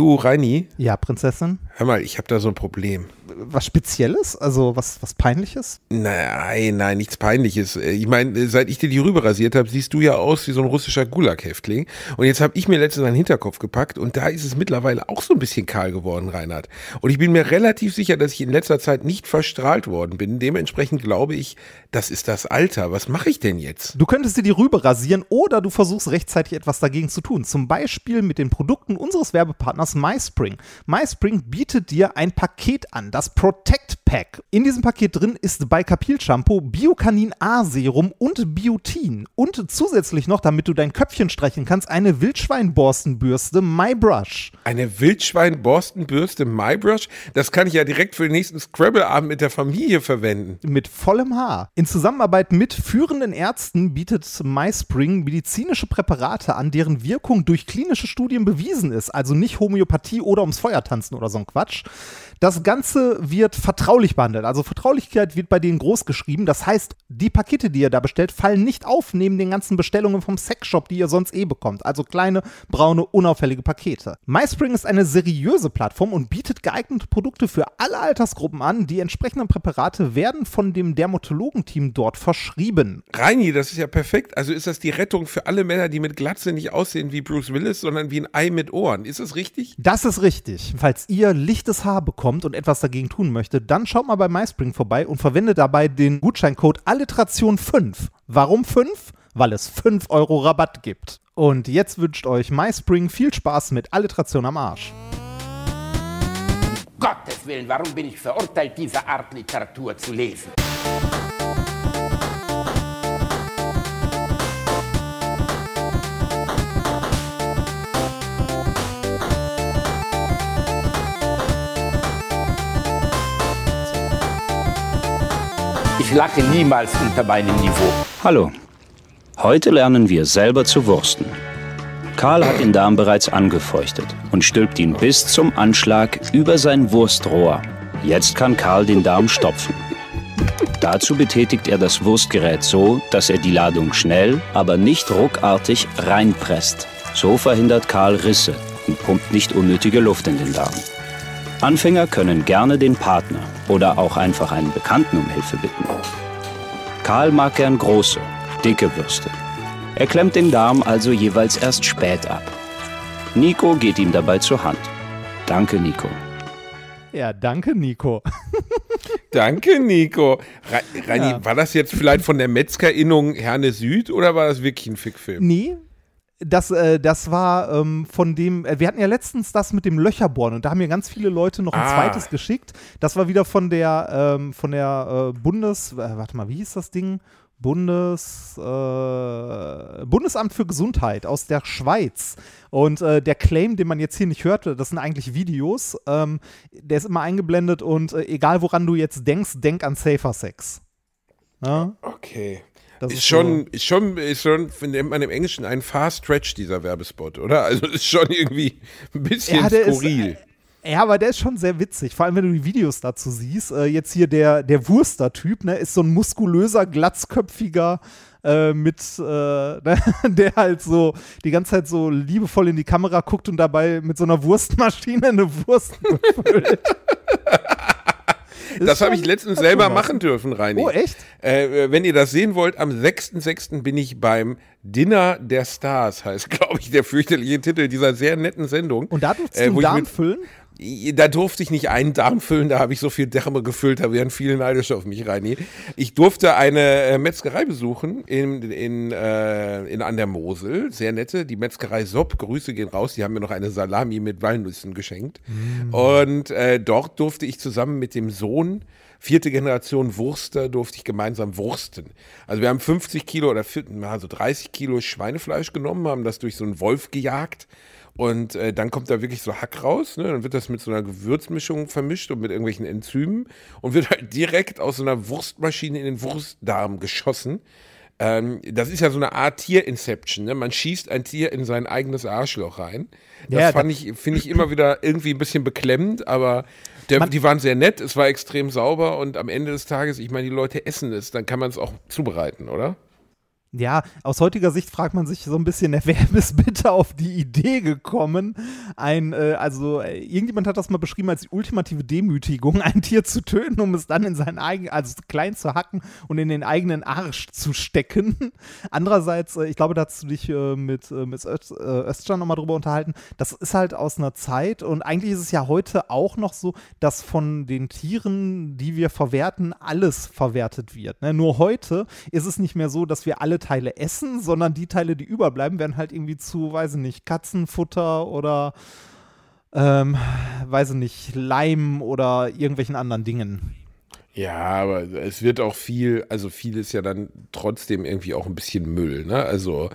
Du, Reini? Ja, Prinzessin? Hör mal, ich habe da so ein Problem. Was Spezielles? Also was, was Peinliches? Nein, nein, nichts Peinliches. Ich meine, seit ich dir die rüber rasiert habe, siehst du ja aus wie so ein russischer Gulag-Häftling. Und jetzt habe ich mir letztens einen Hinterkopf gepackt und da ist es mittlerweile auch so ein bisschen kahl geworden, Reinhard. Und ich bin mir relativ sicher, dass ich in letzter Zeit nicht verstrahlt worden bin. Dementsprechend glaube ich, das ist das Alter. Was mache ich denn jetzt? Du könntest dir die rüber rasieren oder du versuchst rechtzeitig etwas dagegen zu tun. Zum Beispiel mit den Produkten unseres Werbepartners MySpring. MySpring bietet dir ein Paket an, das Protect Pack. In diesem Paket drin ist bei Kapil Shampoo Biokanin A Serum und Biotin und zusätzlich noch, damit du dein Köpfchen streichen kannst, eine Wildschweinborstenbürste MyBrush. Eine Wildschweinborstenbürste MyBrush? Das kann ich ja direkt für den nächsten Scrabble-Abend mit der Familie verwenden. Mit vollem Haar. In Zusammenarbeit mit führenden Ärzten bietet MySpring medizinische Präparate an, deren Wirkung durch klinische Studien bewiesen ist. Also nicht Homöopathie oder ums Feuer tanzen oder so ein Quatsch. Das Ganze wird vertraulich behandelt. Also Vertraulichkeit wird bei denen groß geschrieben. Das heißt, die Pakete, die ihr da bestellt, fallen nicht auf neben den ganzen Bestellungen vom Sexshop, die ihr sonst eh bekommt. Also kleine, braune, unauffällige Pakete. MySpring ist eine seriöse Plattform und bietet geeignete Produkte für alle Altersgruppen an. Die entsprechenden Präparate werden von dem Dermatologenteam dort verschrieben. Reini, das ist ja perfekt. Also ist das die Rettung für alle Männer, die mit Glatze nicht aussehen wie Bruce Willis, sondern wie ein Ei mit Ohren. Ist das richtig? Das ist richtig. Falls ihr lichtes Haar bekommt, kommt und etwas dagegen tun möchte, dann schaut mal bei MySpring vorbei und verwendet dabei den Gutscheincode Alliteration 5. Warum 5? Weil es 5 Euro Rabatt gibt. Und jetzt wünscht euch MySpring viel Spaß mit Alliteration am Arsch. Gottes Willen, warum bin ich verurteilt, diese Art Literatur zu lesen? Ich lache niemals unter meinem Niveau. Hallo. Heute lernen wir selber zu wursten. Karl hat den Darm bereits angefeuchtet und stülpt ihn bis zum Anschlag über sein Wurstrohr. Jetzt kann Karl den Darm stopfen. Dazu betätigt er das Wurstgerät so, dass er die Ladung schnell, aber nicht ruckartig reinpresst. So verhindert Karl Risse und pumpt nicht unnötige Luft in den Darm. Anfänger können gerne den Partner oder auch einfach einen Bekannten um Hilfe bitten. Karl mag gern große, dicke Würste. Er klemmt den Darm also jeweils erst spät ab. Nico geht ihm dabei zur Hand. Danke, Nico. Ja, danke, Nico. danke, Nico. Reini, ja. war das jetzt vielleicht von der Metzgerinnung Herne Süd oder war das wirklich ein Fickfilm? Nee, das, äh, das war ähm, von dem, äh, wir hatten ja letztens das mit dem Löcherbohren und da haben mir ganz viele Leute noch ein ah. zweites geschickt. Das war wieder von der, ähm, von der äh, Bundes, äh, warte mal, wie hieß das Ding? Bundes, äh, Bundesamt für Gesundheit aus der Schweiz. Und äh, der Claim, den man jetzt hier nicht hört, das sind eigentlich Videos, ähm, der ist immer eingeblendet und egal woran du jetzt denkst, denk an Safer Sex. Ja? Okay. Das ist, schon, ist schon, ist schon, nennt man im Englischen ein Fast Stretch, dieser Werbespot, oder? Also ist schon irgendwie ein bisschen ja, skurril. Ist, äh, ja, aber der ist schon sehr witzig. Vor allem, wenn du die Videos dazu siehst. Äh, jetzt hier der, der Wurster-Typ, ne, ist so ein muskulöser, glatzköpfiger, äh, mit, äh, der halt so die ganze Zeit so liebevoll in die Kamera guckt und dabei mit so einer Wurstmaschine eine Wurst befüllt. Das habe ich letztens selber machen dürfen, Reini. Oh, echt? Äh, wenn ihr das sehen wollt, am 6.6. bin ich beim Dinner der Stars, heißt, glaube ich, der fürchterliche Titel dieser sehr netten Sendung. Und da durftest äh, du Darm füllen? Da durfte ich nicht einen Darm füllen, da habe ich so viel Därme gefüllt, da wären viele neidisch auf mich, Reini. Ich durfte eine äh, Metzgerei besuchen in, in, äh, in an der Mosel, sehr nette, die Metzgerei Sopp, Grüße gehen raus, die haben mir noch eine Salami mit Walnüssen geschenkt. Mm. Und äh, dort durfte ich zusammen mit dem Sohn vierte Generation Wurster durfte ich gemeinsam wursten. Also wir haben 50 Kilo oder also 30 Kilo Schweinefleisch genommen, haben das durch so einen Wolf gejagt und äh, dann kommt da wirklich so Hack raus. Ne? Dann wird das mit so einer Gewürzmischung vermischt und mit irgendwelchen Enzymen und wird halt direkt aus so einer Wurstmaschine in den Wurstdarm geschossen. Ähm, das ist ja so eine Art Tier-Inception. Ne? Man schießt ein Tier in sein eigenes Arschloch rein. Das ja, fand ich, finde ich immer wieder irgendwie ein bisschen beklemmend, aber der, die waren sehr nett, es war extrem sauber und am Ende des Tages, ich meine, die Leute essen es, dann kann man es auch zubereiten, oder? Ja, aus heutiger Sicht fragt man sich so ein bisschen, wer ist bitte auf die Idee gekommen, ein, äh, also äh, irgendjemand hat das mal beschrieben als die ultimative Demütigung, ein Tier zu töten, um es dann in seinen eigenen, also klein zu hacken und in den eigenen Arsch zu stecken. Andererseits, äh, ich glaube, da hast du dich äh, mit, äh, mit Öst, äh, Östjan nochmal drüber unterhalten, das ist halt aus einer Zeit und eigentlich ist es ja heute auch noch so, dass von den Tieren, die wir verwerten, alles verwertet wird. Ne? Nur heute ist es nicht mehr so, dass wir alle Teile essen, sondern die Teile, die überbleiben, werden halt irgendwie zu, weiß ich nicht, Katzenfutter oder ähm, weiß ich nicht, Leim oder irgendwelchen anderen Dingen. Ja, aber es wird auch viel, also viel ist ja dann trotzdem irgendwie auch ein bisschen Müll, ne? Also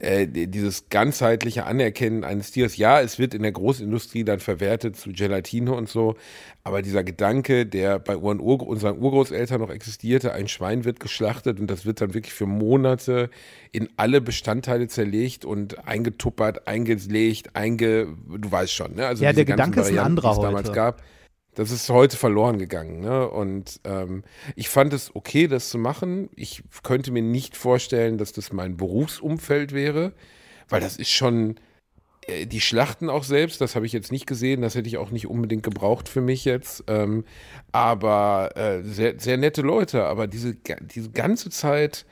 äh, dieses ganzheitliche Anerkennen eines Tieres, ja, es wird in der Großindustrie dann verwertet zu Gelatine und so, aber dieser Gedanke, der bei unseren, Ur unseren Urgroßeltern noch existierte, ein Schwein wird geschlachtet und das wird dann wirklich für Monate in alle Bestandteile zerlegt und eingetuppert, eingelegt, einge, du weißt schon, ne? Also ja, der Gedanke ist ein anderer heute. damals gab. Das ist heute verloren gegangen. Ne? Und ähm, ich fand es okay, das zu machen. Ich könnte mir nicht vorstellen, dass das mein Berufsumfeld wäre, weil das ist schon äh, die Schlachten auch selbst, das habe ich jetzt nicht gesehen, das hätte ich auch nicht unbedingt gebraucht für mich jetzt. Ähm, aber äh, sehr, sehr nette Leute, aber diese, diese ganze Zeit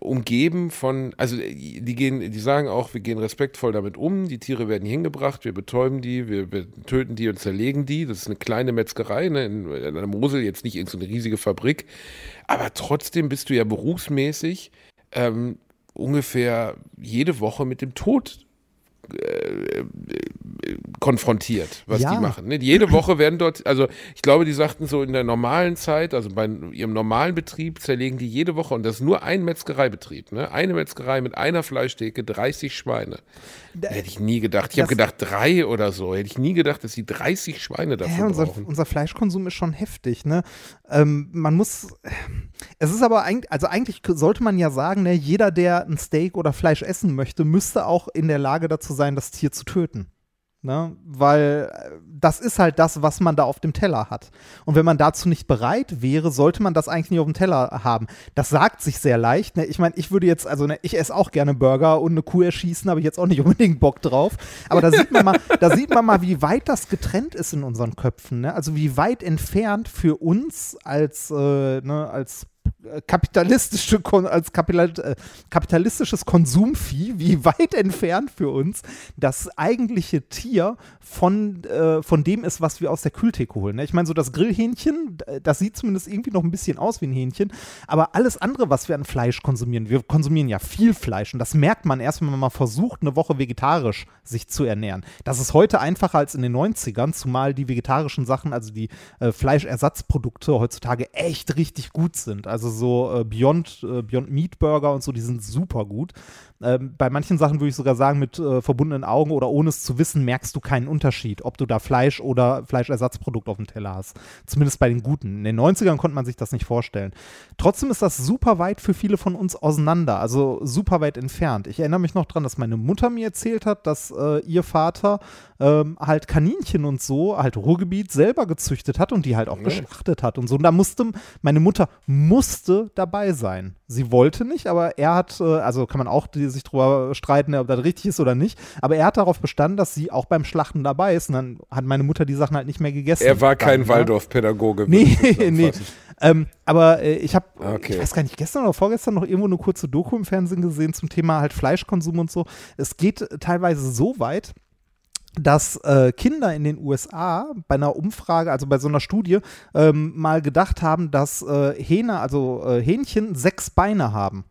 umgeben von, also die gehen, die sagen auch, wir gehen respektvoll damit um, die Tiere werden hingebracht, wir betäuben die, wir, wir töten die und zerlegen die. Das ist eine kleine Metzgerei, ne, in, in der Mosel, jetzt nicht irgendeine so riesige Fabrik. Aber trotzdem bist du ja berufsmäßig ähm, ungefähr jede Woche mit dem Tod äh, konfrontiert, was ja. die machen. Ne? Jede Woche werden dort, also ich glaube, die sagten so in der normalen Zeit, also bei ihrem normalen Betrieb zerlegen die jede Woche, und das ist nur ein Metzgereibetrieb, ne? eine Metzgerei mit einer Fleischtheke, 30 Schweine. Da, hätte ich nie gedacht. Ich habe gedacht, drei oder so. Hätte ich nie gedacht, dass sie 30 Schweine dafür ja, unser, brauchen. Unser Fleischkonsum ist schon heftig. Ne? Ähm, man muss, es ist aber eigentlich, also eigentlich sollte man ja sagen, ne, jeder, der ein Steak oder Fleisch essen möchte, müsste auch in der Lage dazu sein, das Tier zu töten. Ne? Weil äh, das ist halt das, was man da auf dem Teller hat. Und wenn man dazu nicht bereit wäre, sollte man das eigentlich nicht auf dem Teller haben. Das sagt sich sehr leicht. Ne? Ich meine, ich würde jetzt, also ne, ich esse auch gerne Burger und eine Kuh erschießen, habe ich jetzt auch nicht unbedingt Bock drauf. Aber da sieht man mal, da sieht man mal, wie weit das getrennt ist in unseren Köpfen. Ne? Also wie weit entfernt für uns als, äh, ne, als kapitalistische, als äh, kapitalistisches Konsumvieh, wie weit entfernt für uns das eigentliche Tier von, äh, von dem ist, was wir aus der Kühltheke holen. Ne? Ich meine, so das Grillhähnchen, das sieht zumindest irgendwie noch ein bisschen aus wie ein Hähnchen, aber alles andere, was wir an Fleisch konsumieren, wir konsumieren ja viel Fleisch und das merkt man erst, wenn man mal versucht, eine Woche vegetarisch sich zu ernähren. Das ist heute einfacher als in den 90ern, zumal die vegetarischen Sachen, also die äh, Fleischersatzprodukte heutzutage echt richtig gut sind. Also so äh, Beyond, äh, Beyond Meat Burger und so, die sind super gut. Ähm, bei manchen Sachen würde ich sogar sagen, mit äh, verbundenen Augen oder ohne es zu wissen, merkst du keinen Unterschied, ob du da Fleisch oder Fleischersatzprodukt auf dem Teller hast. Zumindest bei den guten. In den 90ern konnte man sich das nicht vorstellen. Trotzdem ist das super weit für viele von uns auseinander, also super weit entfernt. Ich erinnere mich noch daran, dass meine Mutter mir erzählt hat, dass äh, ihr Vater ähm, halt Kaninchen und so, halt Ruhrgebiet selber gezüchtet hat und die halt auch nee. geschlachtet hat und so. Und da musste, meine Mutter musste dabei sein. Sie wollte nicht, aber er hat, äh, also kann man auch die, sich drüber streiten, ob das richtig ist oder nicht, aber er hat darauf bestanden, dass sie auch beim Schlachten dabei ist und dann hat meine Mutter die Sachen halt nicht mehr gegessen. Er war kein ne? Waldorf-Pädagoge. Nee, nee. Ähm, aber äh, ich habe, okay. ich weiß gar nicht, gestern oder vorgestern noch irgendwo eine kurze Doku im Fernsehen gesehen zum Thema halt Fleischkonsum und so. Es geht teilweise so weit, dass äh, Kinder in den USA bei einer Umfrage, also bei so einer Studie, ähm, mal gedacht haben, dass äh, Hähne, also äh, Hähnchen, sechs Beine haben.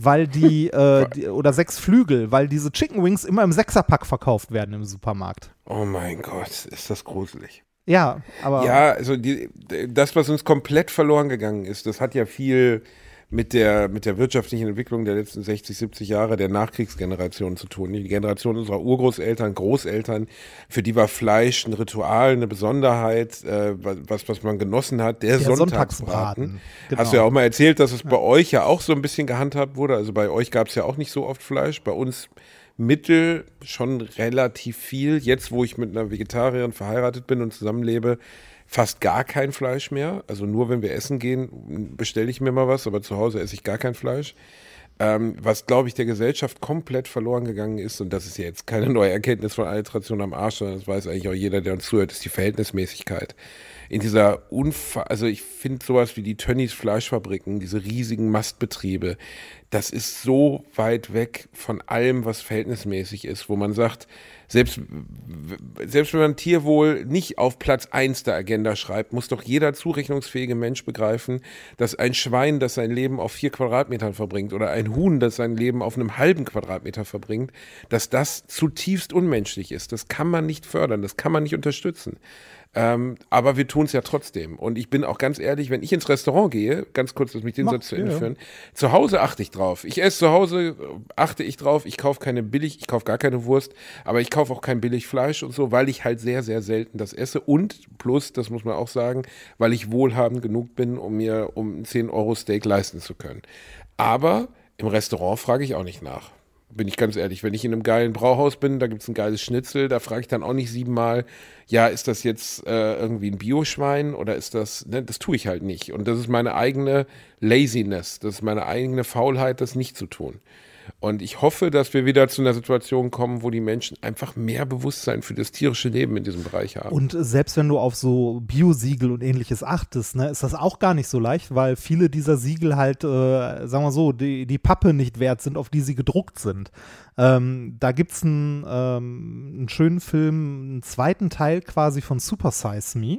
Weil die, äh, die, oder sechs Flügel, weil diese Chicken Wings immer im Sechserpack verkauft werden im Supermarkt. Oh mein Gott, ist das gruselig. Ja, aber. Ja, also die, das, was uns komplett verloren gegangen ist, das hat ja viel mit der, mit der wirtschaftlichen Entwicklung der letzten 60, 70 Jahre der Nachkriegsgeneration zu tun. Die Generation unserer Urgroßeltern, Großeltern, für die war Fleisch ein Ritual, eine Besonderheit, äh, was, was man genossen hat, der, der Sonntagsbraten. Sonntagsbraten. Genau. Hast du ja auch mal erzählt, dass es ja. bei euch ja auch so ein bisschen gehandhabt wurde. Also bei euch gab es ja auch nicht so oft Fleisch, bei uns Mittel schon relativ viel. Jetzt, wo ich mit einer Vegetarierin verheiratet bin und zusammenlebe, fast gar kein Fleisch mehr. Also nur wenn wir essen gehen, bestelle ich mir mal was, aber zu Hause esse ich gar kein Fleisch. Ähm, was, glaube ich, der Gesellschaft komplett verloren gegangen ist, und das ist ja jetzt keine neue Erkenntnis von Alliteration am Arsch, sondern das weiß eigentlich auch jeder, der uns zuhört, ist die Verhältnismäßigkeit. In dieser Unfall, also ich finde sowas wie die Tönnies Fleischfabriken, diese riesigen Mastbetriebe, das ist so weit weg von allem, was verhältnismäßig ist, wo man sagt, selbst, selbst wenn man Tierwohl nicht auf Platz eins der Agenda schreibt, muss doch jeder zurechnungsfähige Mensch begreifen, dass ein Schwein, das sein Leben auf vier Quadratmetern verbringt oder ein Huhn, das sein Leben auf einem halben Quadratmeter verbringt, dass das zutiefst unmenschlich ist. Das kann man nicht fördern, das kann man nicht unterstützen. Ähm, aber wir tun es ja trotzdem. Und ich bin auch ganz ehrlich, wenn ich ins Restaurant gehe, ganz kurz, dass mich den Mach, Satz zu Ende ja. führen, zu Hause achte ich drauf. Ich esse zu Hause, achte ich drauf. Ich kaufe keine billig, ich kaufe gar keine Wurst, aber ich kaufe auch kein billig Fleisch und so, weil ich halt sehr, sehr selten das esse. Und plus, das muss man auch sagen, weil ich wohlhabend genug bin, um mir um ein 10 Euro Steak leisten zu können. Aber im Restaurant frage ich auch nicht nach. Bin ich ganz ehrlich, wenn ich in einem geilen Brauhaus bin, da gibt es ein geiles Schnitzel, da frage ich dann auch nicht siebenmal, ja, ist das jetzt äh, irgendwie ein Bioschwein oder ist das, ne, das tue ich halt nicht. Und das ist meine eigene Laziness, das ist meine eigene Faulheit, das nicht zu tun. Und ich hoffe, dass wir wieder zu einer Situation kommen, wo die Menschen einfach mehr Bewusstsein für das tierische Leben in diesem Bereich haben. Und selbst wenn du auf so Biosiegel und ähnliches achtest, ne, ist das auch gar nicht so leicht, weil viele dieser Siegel halt, äh, sagen wir so, die, die Pappe nicht wert sind, auf die sie gedruckt sind. Ähm, da gibt es einen, ähm, schönen Film, einen zweiten Teil quasi von Super Size Me.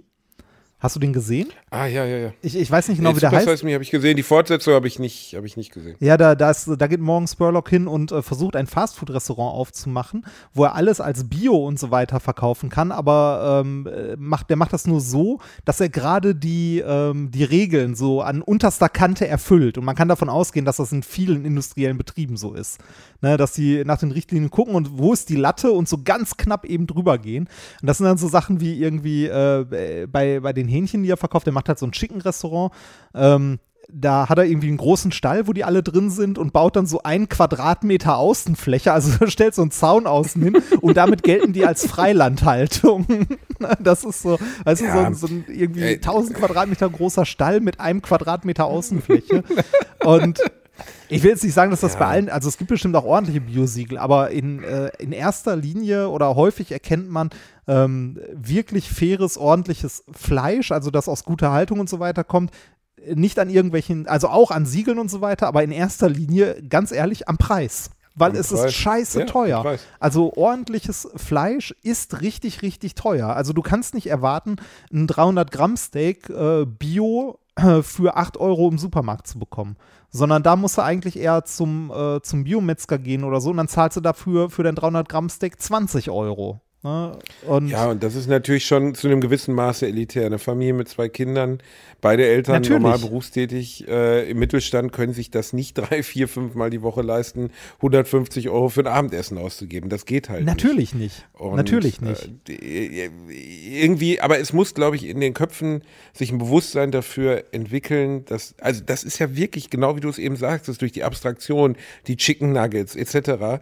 Hast du den gesehen? ah, ja, ja, ja. Ich, ich weiß nicht genau, Nee, wie der heißt. Me habe ich gesehen, die Fortsetzung habe ich nicht, habe ich nicht gesehen. Ja, da, da, ist, da geht morgen Spurlock hin und äh, versucht ein Fastfood-Restaurant aufzumachen, wo er alles als Bio und so weiter verkaufen kann, aber ähm, äh, macht, der macht das nur so, dass er gerade die, ähm, die Regeln so an unterster Kante erfüllt. Und man kann davon ausgehen, dass das in vielen industriellen Betrieben so ist. Ne, dass die nach den Richtlinien gucken und wo ist die Latte und so ganz knapp eben drüber gehen. Und das sind dann so Sachen wie irgendwie äh, bei, bei den Hähnchen, die er verkauft, der macht halt so ein Chicken-Restaurant. Ähm, da hat er irgendwie einen großen Stall, wo die alle drin sind und baut dann so einen Quadratmeter Außenfläche, also stellt so einen Zaun außen hin und damit gelten die als Freilandhaltung. Das ist so, weißt Ja. du, so, ein- so ein irgendwie Ey. 1000 Quadratmeter großer Stall mit einem Quadratmeter Außenfläche. Und ich will jetzt nicht sagen, dass das bei allen, also es gibt bestimmt auch ordentliche Biosiegel, aber in, äh, in erster Linie oder häufig erkennt man ähm, wirklich faires, ordentliches Fleisch, also das aus guter Haltung und so weiter kommt, nicht an irgendwelchen, also auch an Siegeln und so weiter, aber in erster Linie, ganz ehrlich, am Preis. Weil Am es Preis. ist scheiße Ja, teuer. Also ordentliches Fleisch ist richtig, richtig teuer. Also du kannst nicht erwarten, ein 300 Gramm Steak äh, Bio äh, für 8 Euro im Supermarkt zu bekommen. Sondern da musst du eigentlich eher zum, äh, zum Biometzger gehen oder so und dann zahlst du dafür für dein 300 Gramm Steak 20 Euro. Ne? Und Ja, und das ist natürlich schon zu einem gewissen Maße elitär. Eine Familie mit zwei Kindern, beide Eltern Natürlich. normal berufstätig, äh, im Mittelstand können sich das nicht drei, vier, fünf Mal die Woche leisten, 150 Euro für ein Abendessen auszugeben. Das geht halt nicht. natürlich nicht. Und, natürlich nicht. Äh, irgendwie, aber es muss, glaube ich, in den Köpfen sich ein Bewusstsein dafür entwickeln, dass, also das ist ja wirklich, genau wie du es eben sagst, dass durch die Abstraktion, die Chicken Nuggets etc.,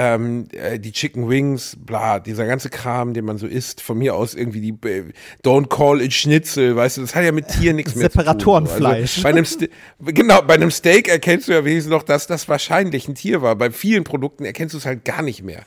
ähm, äh, die Chicken Wings, bla, dieser ganze Kram, den man so isst, von mir aus irgendwie die äh, Don't call it Schnitzel, weißt du, das hat ja mit Tieren nichts mehr zu tun. so. Separatorenfleisch. Also bei einem Ste genau, bei einem Steak erkennst du ja wenigstens noch, dass das wahrscheinlich ein Tier war. Bei vielen Produkten erkennst du es halt gar nicht mehr.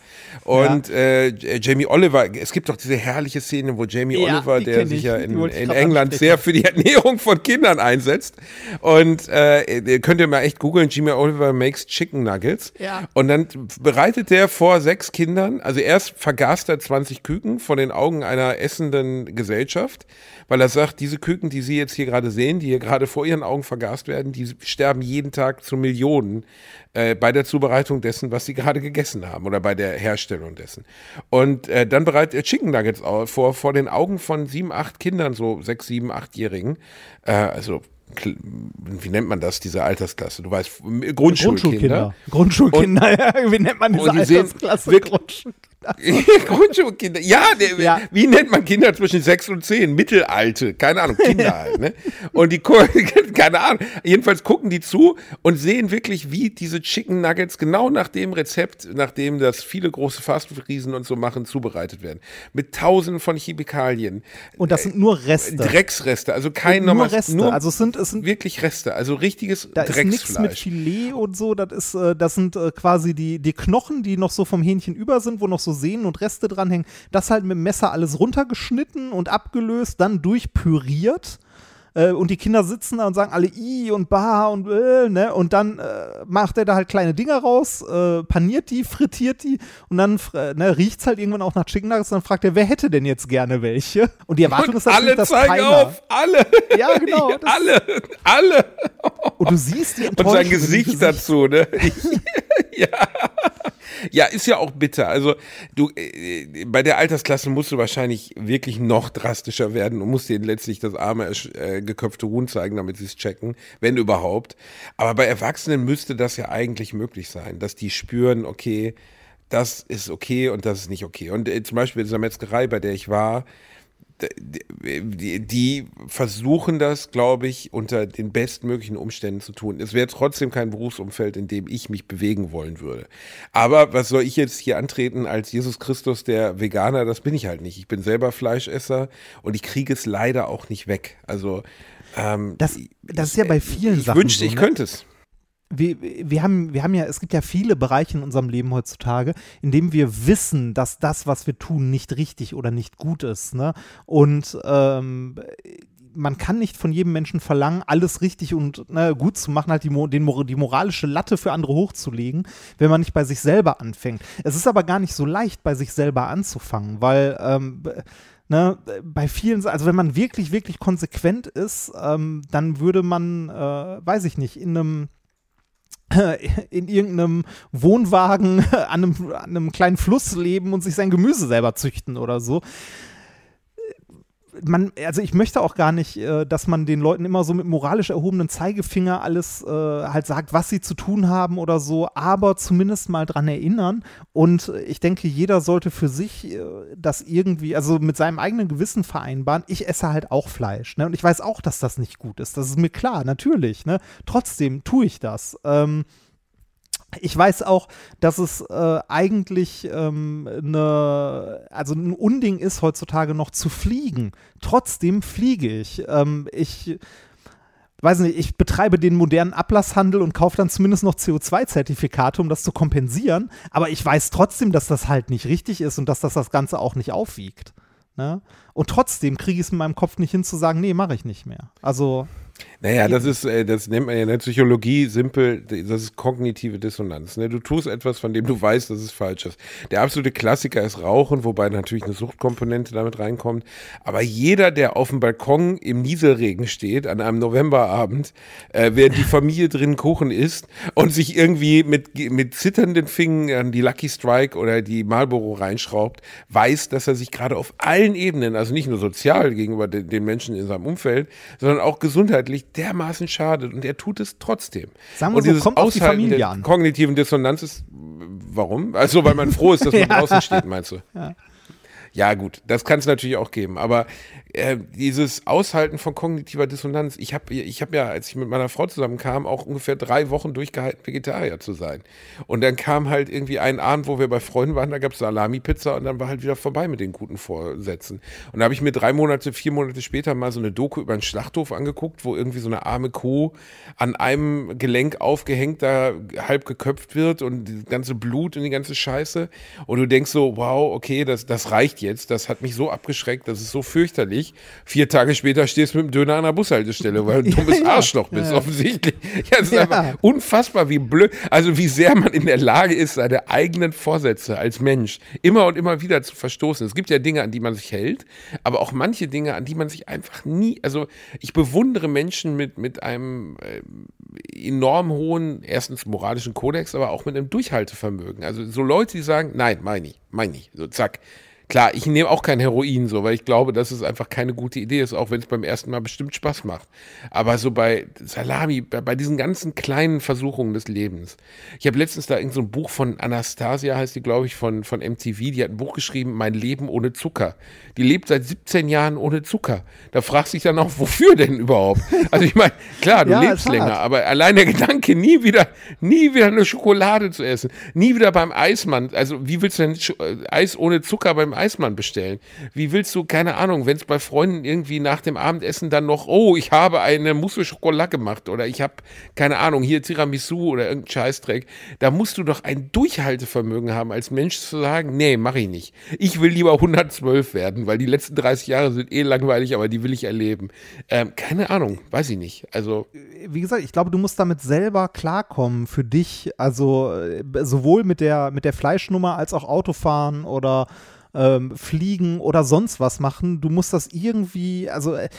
Und äh, Jamie Oliver, es gibt doch diese herrliche Szene, wo Jamie Ja, Oliver, der sich ich, ja in, in England sehr für die Ernährung von Kindern einsetzt. Und äh, könnt ihr mal echt googeln, Jamie Oliver makes Chicken Nuggets. Ja. Und dann bereitet der vor sechs Kindern, also erst vergast er 20 Küken vor den Augen einer essenden Gesellschaft, weil er sagt, diese Küken, die Sie jetzt hier gerade sehen, die hier gerade vor Ihren Augen vergast werden, die sterben jeden Tag zu Millionen äh, bei der Zubereitung dessen, was sie gerade gegessen haben oder bei der Herstellung dessen. Und äh, dann bereitet er Chicken Nuggets vor, vor den Augen von sieben, acht Kindern, so sechs, sieben, achtjährigen. Äh, also, wie nennt man das, diese Altersklasse? Du weißt, Grundschulkinder. Grundschulkinder. Grundschulkinder, ja, wie nennt man diese Altersklasse? wirklich- Grundschulkinder. Ja, Ja. wie nennt man Kinder zwischen sechs und zehn? Mittelalte, keine Ahnung, Kinder halt. Ne? Und die, keine Ahnung, jedenfalls gucken die zu und sehen wirklich, wie diese Chicken Nuggets genau nach dem Rezept, nachdem das viele große Fastfood-Riesen und so machen, zubereitet werden. Mit tausenden von Chemikalien. Und das sind nur Reste. Drecksreste, also kein nur normales, Reste. nur also es sind, es sind wirklich Reste, also richtiges Da ist nichts mit Drecksfleisch. Filet und so. Das ist, äh, das sind äh, quasi die, die Knochen, die noch so vom Hähnchen über sind, wo noch so Sehnen und Reste dranhängen. Das halt mit dem Messer alles runtergeschnitten und abgelöst, dann durchpüriert. Äh, und die Kinder sitzen da und sagen alle i und ba und äh, ne? Und dann äh, macht er da halt kleine Dinger raus, äh, paniert die, frittiert die und dann äh, ne, riecht's halt irgendwann auch nach Chicken Nuggets und dann fragt er, wer hätte denn jetzt gerne welche? Und die Erwartung Und ist natürlich, alle dass zeigen keiner. auf, alle. Ja, genau, alle, alle. Und du siehst die Und Enttäuschung sein in dem Gesicht dazu, ne? ja. Ja, ist ja auch bitter. Also du äh, bei der Altersklasse musst du wahrscheinlich wirklich noch drastischer werden und musst denen letztlich das arme äh, geköpfte Huhn zeigen, damit sie es checken, wenn überhaupt. Aber bei Erwachsenen müsste das ja eigentlich möglich sein, dass die spüren, okay, das ist okay und das ist nicht okay. Und äh, zum Beispiel in dieser Metzgerei, bei der ich war, die, die versuchen das, glaube ich, unter den bestmöglichen Umständen zu tun. Es wäre trotzdem kein Berufsumfeld, in dem ich mich bewegen wollen würde. Aber was soll ich jetzt hier antreten als Jesus Christus, der Veganer? Das bin ich halt nicht. Ich bin selber Fleischesser und ich kriege es leider auch nicht weg. Also ähm, Das, das ist ja bei vielen ich Sachen wünschte, so, ich ne? könnte es. Wir, wir, haben, wir haben ja, es gibt ja viele Bereiche in unserem Leben heutzutage, in dem wir wissen, dass das, was wir tun, nicht richtig oder nicht gut ist. Ne? Und ähm, man kann nicht von jedem Menschen verlangen, alles richtig und ne, gut zu machen, halt die, den, die moralische Latte für andere hochzulegen, wenn man nicht bei sich selber anfängt. Es ist aber gar nicht so leicht, bei sich selber anzufangen, weil ähm, Ne, bei vielen, also wenn man wirklich, wirklich konsequent ist, ähm, dann würde man, äh, weiß ich nicht, in einem in irgendeinem Wohnwagen an einem, an einem kleinen Fluss leben und sich sein Gemüse selber züchten oder so. Man, also ich möchte auch gar nicht, äh, dass man den Leuten immer so mit moralisch erhobenen Zeigefinger alles äh, halt sagt, was sie zu tun haben oder so, aber zumindest mal dran erinnern. Und ich denke, jeder sollte für sich äh, das irgendwie, also mit seinem eigenen Gewissen vereinbaren. Ich esse halt auch Fleisch, ne? Und ich weiß auch, dass das nicht gut ist. Das ist mir klar, natürlich, ne? Trotzdem tue ich das. Ähm, ich weiß auch, dass es äh, eigentlich ähm, eine, also ein Unding ist, heutzutage noch zu fliegen. Trotzdem fliege ich. Ähm, ich weiß nicht, ich betreibe den modernen Ablasshandel und kaufe dann zumindest noch CO2-Zertifikate, um das zu kompensieren. Aber ich weiß trotzdem, dass das halt nicht richtig ist und dass das das Ganze auch nicht aufwiegt. Ne? Und trotzdem kriege ich es in meinem Kopf nicht hin zu sagen, nee, mache ich nicht mehr. Also, Naja, das ist, äh, das nennt man ja in der Psychologie simpel, das ist kognitive Dissonanz. Ne? Du tust etwas, von dem du weißt, dass es falsch ist. Der absolute Klassiker ist Rauchen, wobei natürlich eine Suchtkomponente damit reinkommt. Aber jeder, der auf dem Balkon im Nieselregen steht, an einem Novemberabend, äh, während die Familie drin Kuchen isst und sich irgendwie mit, mit zitternden Fingern an die Lucky Strike oder die Marlboro reinschraubt, weiß, dass er sich gerade auf allen Ebenen, also nicht nur sozial gegenüber den, den Menschen in seinem Umfeld, sondern auch gesundheitlich dermaßen schadet und er tut es trotzdem. Sagen wir und so, dieses kommt auf die Aushalten Familie der an. kognitiven Dissonanz ist, warum? Also, weil man froh ist, dass man draußen steht, meinst du? Ja, gut, das kann es natürlich auch geben. Aber äh, dieses Aushalten von kognitiver Dissonanz, ich habe ich hab ja, als ich mit meiner Frau zusammenkam, auch ungefähr drei Wochen durchgehalten, Vegetarier zu sein. Und dann kam halt irgendwie ein Abend, wo wir bei Freunden waren, da gab es Salami-Pizza und dann war halt wieder vorbei mit den guten Vorsätzen. Und da habe ich mir drei Monate, vier Monate später mal so eine Doku über einen Schlachthof angeguckt, wo irgendwie so eine arme Kuh an einem Gelenk aufgehängt da halb geköpft wird und das ganze Blut und die ganze Scheiße. Und du denkst so, wow, okay, das, das reicht jetzt. Das hat mich so abgeschreckt, das ist so fürchterlich. Vier Tage später stehst du mit dem Döner an der Bushaltestelle, weil du ein dummes ja. Arschloch bist, offensichtlich. Ja, es ist Ja. einfach unfassbar, wie blöd, also wie sehr man in der Lage ist, seine eigenen Vorsätze als Mensch immer und immer wieder zu verstoßen. Es gibt ja Dinge, an die man sich hält, aber auch manche Dinge, an die man sich einfach nie, also ich bewundere Menschen mit, mit einem äh, enorm hohen, erstens moralischen Kodex, aber auch mit einem Durchhaltevermögen. Also so Leute, die sagen, nein, meine ich, meine ich, so zack. Klar, ich nehme auch kein Heroin so, weil ich glaube, dass es einfach keine gute Idee ist, auch wenn es beim ersten Mal bestimmt Spaß macht. Aber so bei Salami, bei, bei diesen ganzen kleinen Versuchungen des Lebens. Ich habe letztens da irgendein so Buch von Anastasia, heißt die, glaube ich, von, von MTV, die hat ein Buch geschrieben, Mein Leben ohne Zucker. Die lebt seit 17 Jahren ohne Zucker. Da fragst du dich dann auch, wofür denn überhaupt? Also ich meine, klar, du Ja, lebst länger, aber allein der Gedanke, nie wieder, nie wieder eine Schokolade zu essen, nie wieder beim Eismann, also wie willst du denn äh, Eis ohne Zucker beim Eismann bestellen? Wie willst du, keine Ahnung, wenn es bei Freunden irgendwie nach dem Abendessen dann noch, oh, ich habe eine Mousse Schokolade gemacht oder ich habe, keine Ahnung, hier Tiramisu oder irgendein Scheißdreck, da musst du doch ein Durchhaltevermögen haben, als Mensch zu sagen, nee, mach ich nicht. Ich will lieber 112 werden, weil die letzten 30 Jahre sind eh langweilig, aber die will ich erleben. Ähm, keine Ahnung, weiß ich nicht. Also, wie gesagt, ich glaube, du musst damit selber klarkommen für dich. Also äh, sowohl mit der, mit der Fleischnummer als auch Autofahren oder ähm, Fliegen oder sonst was machen. Du musst das irgendwie, also äh,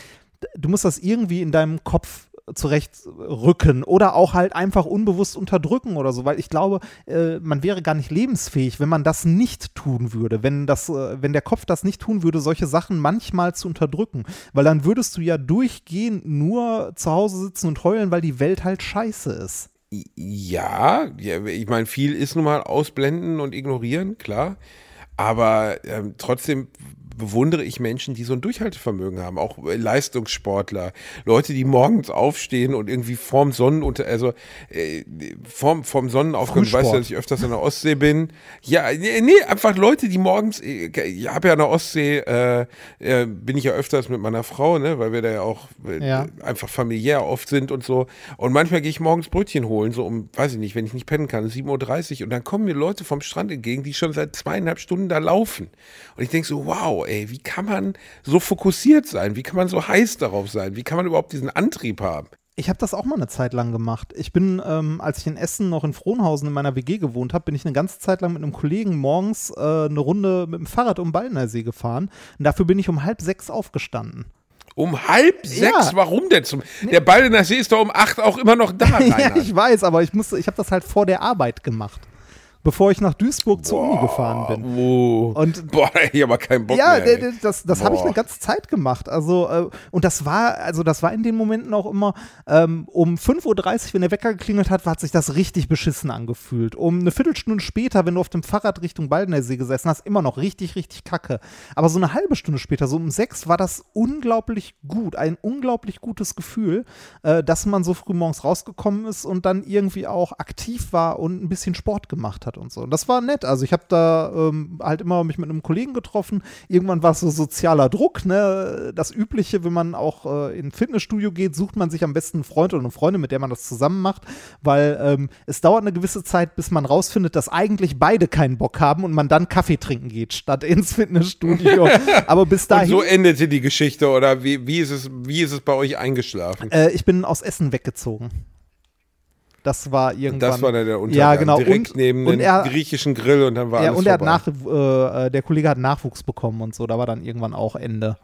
du musst das irgendwie in deinem Kopf zurechtrücken oder auch halt einfach unbewusst unterdrücken oder so, weil ich glaube, äh, man wäre gar nicht lebensfähig, wenn man das nicht tun würde, wenn das, äh, wenn der Kopf das nicht tun würde, solche Sachen manchmal zu unterdrücken, weil dann würdest du ja durchgehend nur zu Hause sitzen und heulen, weil die Welt halt scheiße ist. Ja, ja ich meine, viel ist nun mal ausblenden und ignorieren, klar. Aber ähm, trotzdem bewundere ich Menschen, die so ein Durchhaltevermögen haben, auch äh, Leistungssportler, Leute, die morgens aufstehen und irgendwie vorm Sonnenunter, also äh, vorm, vorm Sonnenaufgang, du weißt ja, dass ich öfters an der Ostsee bin. Ja, nee, nee einfach Leute, die morgens, äh, ich habe ja an der Ostsee, äh, äh, bin ich ja öfters mit meiner Frau, ne, weil wir da ja auch äh, Ja. einfach familiär oft sind und so. Und manchmal gehe ich morgens Brötchen holen, so um, weiß ich nicht, wenn ich nicht pennen kann, 7.30 Uhr. Und dann kommen mir Leute vom Strand entgegen, die schon seit zweieinhalb Stunden da laufen. Und ich denke so, wow, ey, wie kann man so fokussiert sein? Wie kann man so heiß darauf sein? Wie kann man überhaupt diesen Antrieb haben? Ich habe das auch mal eine Zeit lang gemacht. Ich bin, ähm, als ich in Essen noch in Frohnhausen in meiner WG gewohnt habe, bin ich eine ganze Zeit lang mit einem Kollegen morgens äh, eine Runde mit dem Fahrrad um Ballner See gefahren. Und dafür bin ich um halb sechs aufgestanden. Um halb sechs? Ja. Warum denn? Zum, Der Ball in der See ist doch um acht auch immer noch da, ja, ich weiß, aber ich musste, ich habe das halt vor der Arbeit gemacht, bevor ich nach Duisburg zur Uni gefahren bin. Oh. Und Boah, ich aber keinen Bock ja, mehr. d- das, das habe ich eine ganze Zeit gemacht. Also, äh, und das war, also das war in den Momenten auch immer, ähm, um 5.30 Uhr, wenn der Wecker geklingelt hat, hat sich das richtig beschissen angefühlt. Um eine Viertelstunde später, wenn du auf dem Fahrrad Richtung Baldnersee gesessen hast, immer noch richtig, richtig kacke. Aber so eine halbe Stunde später, so um sechs, war das unglaublich gut. Ein unglaublich gutes Gefühl, äh, dass man so früh morgens rausgekommen ist und dann irgendwie auch aktiv war und ein bisschen Sport gemacht hat und so. Und das war nett. Also ich habe da ähm, halt immer mich mit einem Kollegen getroffen. Irgendwann war es so sozialer Druck, ne? Das Übliche, wenn man auch äh, in ein Fitnessstudio geht, sucht man sich am besten einen Freund oder eine Freundin, mit der man das zusammen macht, weil ähm, es dauert eine gewisse Zeit, bis man rausfindet, dass eigentlich beide keinen Bock haben und man dann Kaffee trinken geht, statt ins Fitnessstudio. Aber bis Und dahin. so endete die Geschichte, oder wie, wie, ist es, wie ist es bei euch eingeschlafen? Äh, ich bin aus Essen weggezogen. Das war irgendwann. Das war dann der Untergang. Ja, genau. Direkt Und- neben und er- griechischen Grill und dann war Ja, alles und er hat nach, äh, äh, der Kollege hat Nachwuchs bekommen und so. Da war dann irgendwann auch Ende.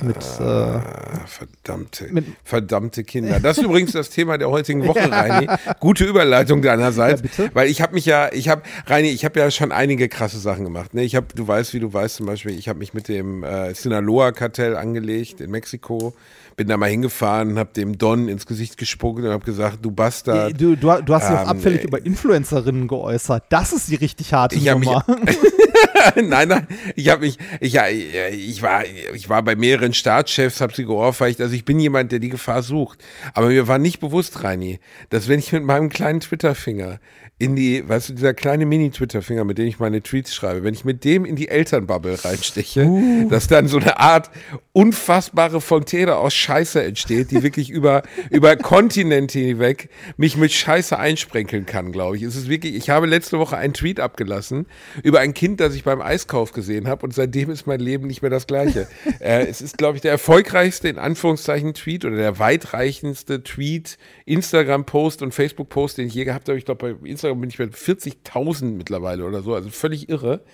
Mit, äh, Ah, verdammte, Mit- verdammte Kinder. Das ist übrigens das Thema der heutigen Woche, Reini. Gute Überleitung deinerseits. Ja. Weil ich habe mich ja, ich habe, Reini, ich habe ja schon einige krasse Sachen gemacht. Ne? Ich habe, du weißt, wie du weißt zum Beispiel, ich habe mich mit dem äh, Sinaloa-Kartell angelegt in Mexiko. Bin da mal hingefahren, habe dem Don ins Gesicht gespuckt und habe gesagt, du Bastard. du, du, du hast dich auch Ähm, abfällig äh, über Influencerinnen geäußert. Das ist die richtig harte Ich hab mich- Nummer. nein, nein, ich habe mich, ich, ich war, ich war bei mehreren Staatschefs, habe sie geohrfeigt. Also ich bin jemand, der die Gefahr sucht. Aber mir war nicht bewusst, Reini, dass wenn ich mit meinem kleinen Twitter-Finger in die, weißt du, dieser kleine Mini-Twitter-Finger, mit dem ich meine Tweets schreibe, wenn ich mit dem in die Elternbubble reinsteche, dass dann so eine Art unfassbare Fontäne aus Scheiße entsteht, die wirklich über, über Kontinente hinweg mich mit Scheiße einsprenkeln kann, glaube ich. Es ist wirklich, ich habe letzte Woche einen Tweet abgelassen über ein Kind, das ich beim Eiskauf gesehen habe und seitdem ist mein Leben nicht mehr das gleiche. äh, es ist, glaube ich, der erfolgreichste, in Anführungszeichen, Tweet oder der weitreichendste Tweet, Instagram-Post und Facebook-Post, den ich je gehabt habe. Ich glaube, bei Instagram bin ich bei 40.000 mittlerweile oder so, also völlig irre.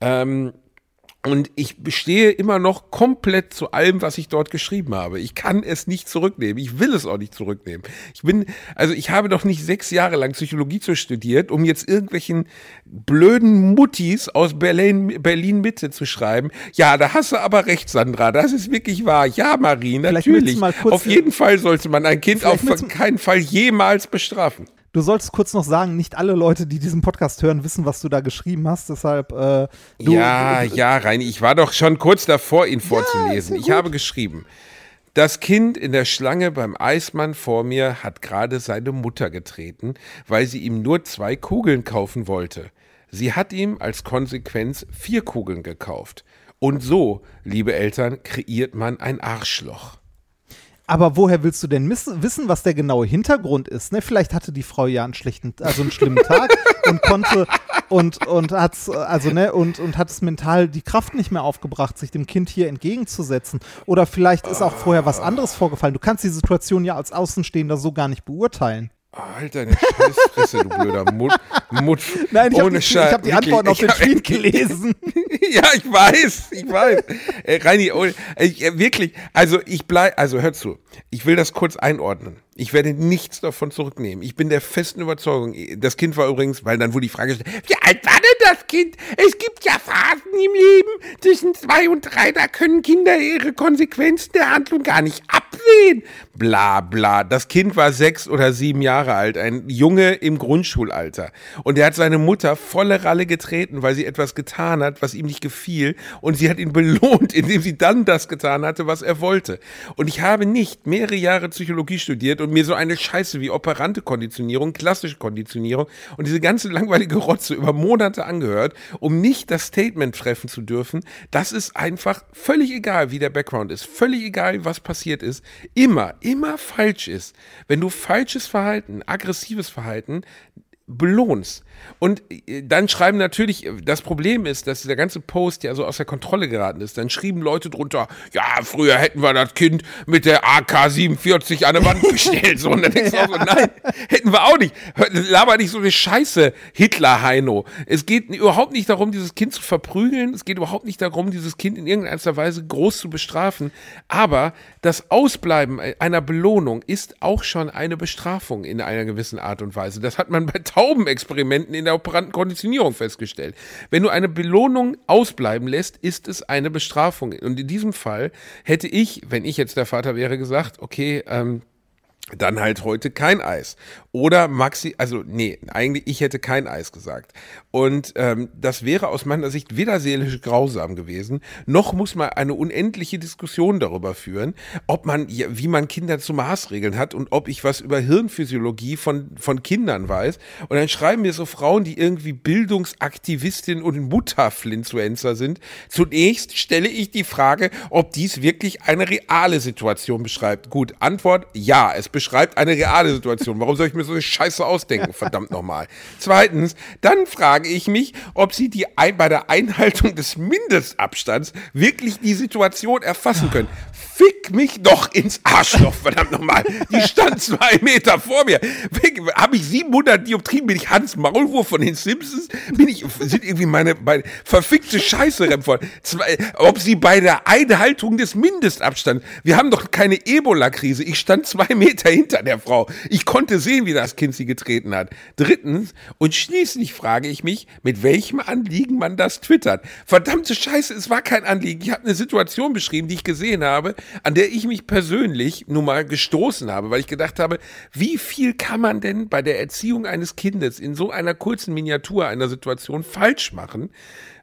Ähm, Und ich bestehe immer noch komplett zu allem, was ich dort geschrieben habe. Ich kann es nicht zurücknehmen. Ich will es auch nicht zurücknehmen. Ich bin, also ich habe doch nicht sechs Jahre lang Psychologie zu studiert, um jetzt irgendwelchen blöden Muttis aus Berlin, Berlin Mitte zu schreiben. Ja, da hast du aber recht, Sandra. Das ist wirklich wahr. Ja, Marie, natürlich. Auf jeden Fall sollte man ein Kind auf keinen Fall jemals bestrafen. Du solltest kurz noch sagen, nicht alle Leute, die diesen Podcast hören, wissen, was du da geschrieben hast. Deshalb. Äh, du, ja, du, ja, Reini, ich war doch schon kurz davor, ihn vorzulesen. Ja, ich habe geschrieben. Das Kind in der Schlange beim Eismann vor mir hat gerade seine Mutter getreten, weil sie ihm nur zwei Kugeln kaufen wollte. Sie hat ihm als Konsequenz vier Kugeln gekauft. Und so, liebe Eltern, kreiert man ein Arschloch. Aber woher willst du denn wissen, was der genaue Hintergrund ist? Ne? Vielleicht hatte die Frau ja einen schlechten, also einen schlimmen Tag und konnte und und hat also ne und und hat es mental die Kraft nicht mehr aufgebracht, sich dem Kind hier entgegenzusetzen. Oder vielleicht ist auch vorher was anderes vorgefallen. Du kannst die Situation ja als Außenstehender so gar nicht beurteilen. Halt deine Scheißfresse, du blöder Mut. Mut Nein, ich habe die, hab die Antworten auf den Tweet gelesen. ja, ich weiß, ich weiß. Äh, Reini, oh, äh, wirklich, also ich bleib, also hör zu, ich will das kurz einordnen. Ich werde nichts davon zurücknehmen. Ich bin der festen Überzeugung. Das Kind war übrigens, weil dann wurde die Frage gestellt, wie alt war denn das Kind? Es gibt ja Phasen im Leben zwischen zwei und drei, da können Kinder ihre Konsequenzen der Handlung gar nicht absehen. Bla bla. Das Kind war sechs oder sieben Jahre alt, ein Junge im Grundschulalter. Und er hat seine Mutter volle Ralle getreten, weil sie etwas getan hat, was ihm nicht gefiel. Und sie hat ihn belohnt, indem sie dann das getan hatte, was er wollte. Und ich habe nicht mehrere Jahre Psychologie studiert und mir so eine Scheiße wie operante Konditionierung, klassische Konditionierung und diese ganze langweilige Rotze über Monate angehört, um nicht das Statement treffen zu dürfen, das ist einfach völlig egal, wie der Background ist, völlig egal, was passiert ist, immer, immer falsch ist. Wenn du falsches Verhalten, aggressives Verhalten belohnst, und äh, dann schreiben natürlich, äh, das Problem ist, dass der ganze Post ja so aus der Kontrolle geraten ist. Dann schrieben Leute drunter, ja, früher hätten wir das Kind mit der AK-47 an der Wand gestellt. So, und dann denkst du auch so, nein, hätten wir auch nicht. Laber nicht so eine Scheiße, Hitler-Heino. Es geht überhaupt nicht darum, dieses Kind zu verprügeln. Es geht überhaupt nicht darum, dieses Kind in irgendeiner Weise groß zu bestrafen. Aber das Ausbleiben einer Belohnung ist auch schon eine Bestrafung in einer gewissen Art und Weise. Das hat man bei Taubenexperimenten Komponenten in der operanten Konditionierung festgestellt. Wenn du eine Belohnung ausbleiben lässt, ist es eine Bestrafung. Und in diesem Fall hätte ich, wenn ich jetzt der Vater wäre, gesagt, okay, ähm, dann halt heute kein Eis. Oder Maxi, also nee, eigentlich, ich hätte kein Eis gesagt. Und ähm, das wäre aus meiner Sicht weder seelisch grausam gewesen, noch muss man eine unendliche Diskussion darüber führen, ob man, wie man Kinder zu Maßregeln hat und ob ich was über Hirnphysiologie von, von Kindern weiß. Und dann schreiben mir so Frauen, die irgendwie Bildungsaktivistin und Mutterflinfluencer sind. Zunächst stelle ich die Frage, ob dies wirklich eine reale Situation beschreibt. Gut, Antwort, ja, es beschreibt eine reale Situation. Warum soll ich mir so eine Scheiße ausdenken, verdammt nochmal. Zweitens, dann frage ich mich, ob sie die bei der Einhaltung des Mindestabstands wirklich die Situation erfassen können. Fick mich doch ins Arschloch, verdammt nochmal. Die stand zwei Meter vor mir. Habe ich 700 Dioptrien? Bin ich Hans Maulwurf von den Simpsons? Bin ich, sind irgendwie meine, meine verfickte Scheiße Remford. Ob sie bei der Einhaltung des Mindestabstands, wir haben doch keine Ebola-Krise. Ich stand zwei Meter hinter der Frau. Ich konnte sehen, wie das Kind sie getreten hat. Drittens und schließlich frage ich mich, mit welchem Anliegen man das twittert. Verdammte Scheiße, es war kein Anliegen. Ich habe eine Situation beschrieben, die ich gesehen habe an der ich mich persönlich nun mal gestoßen habe, weil ich gedacht habe, wie viel kann man denn bei der Erziehung eines Kindes in so einer kurzen Miniatur einer Situation falsch machen?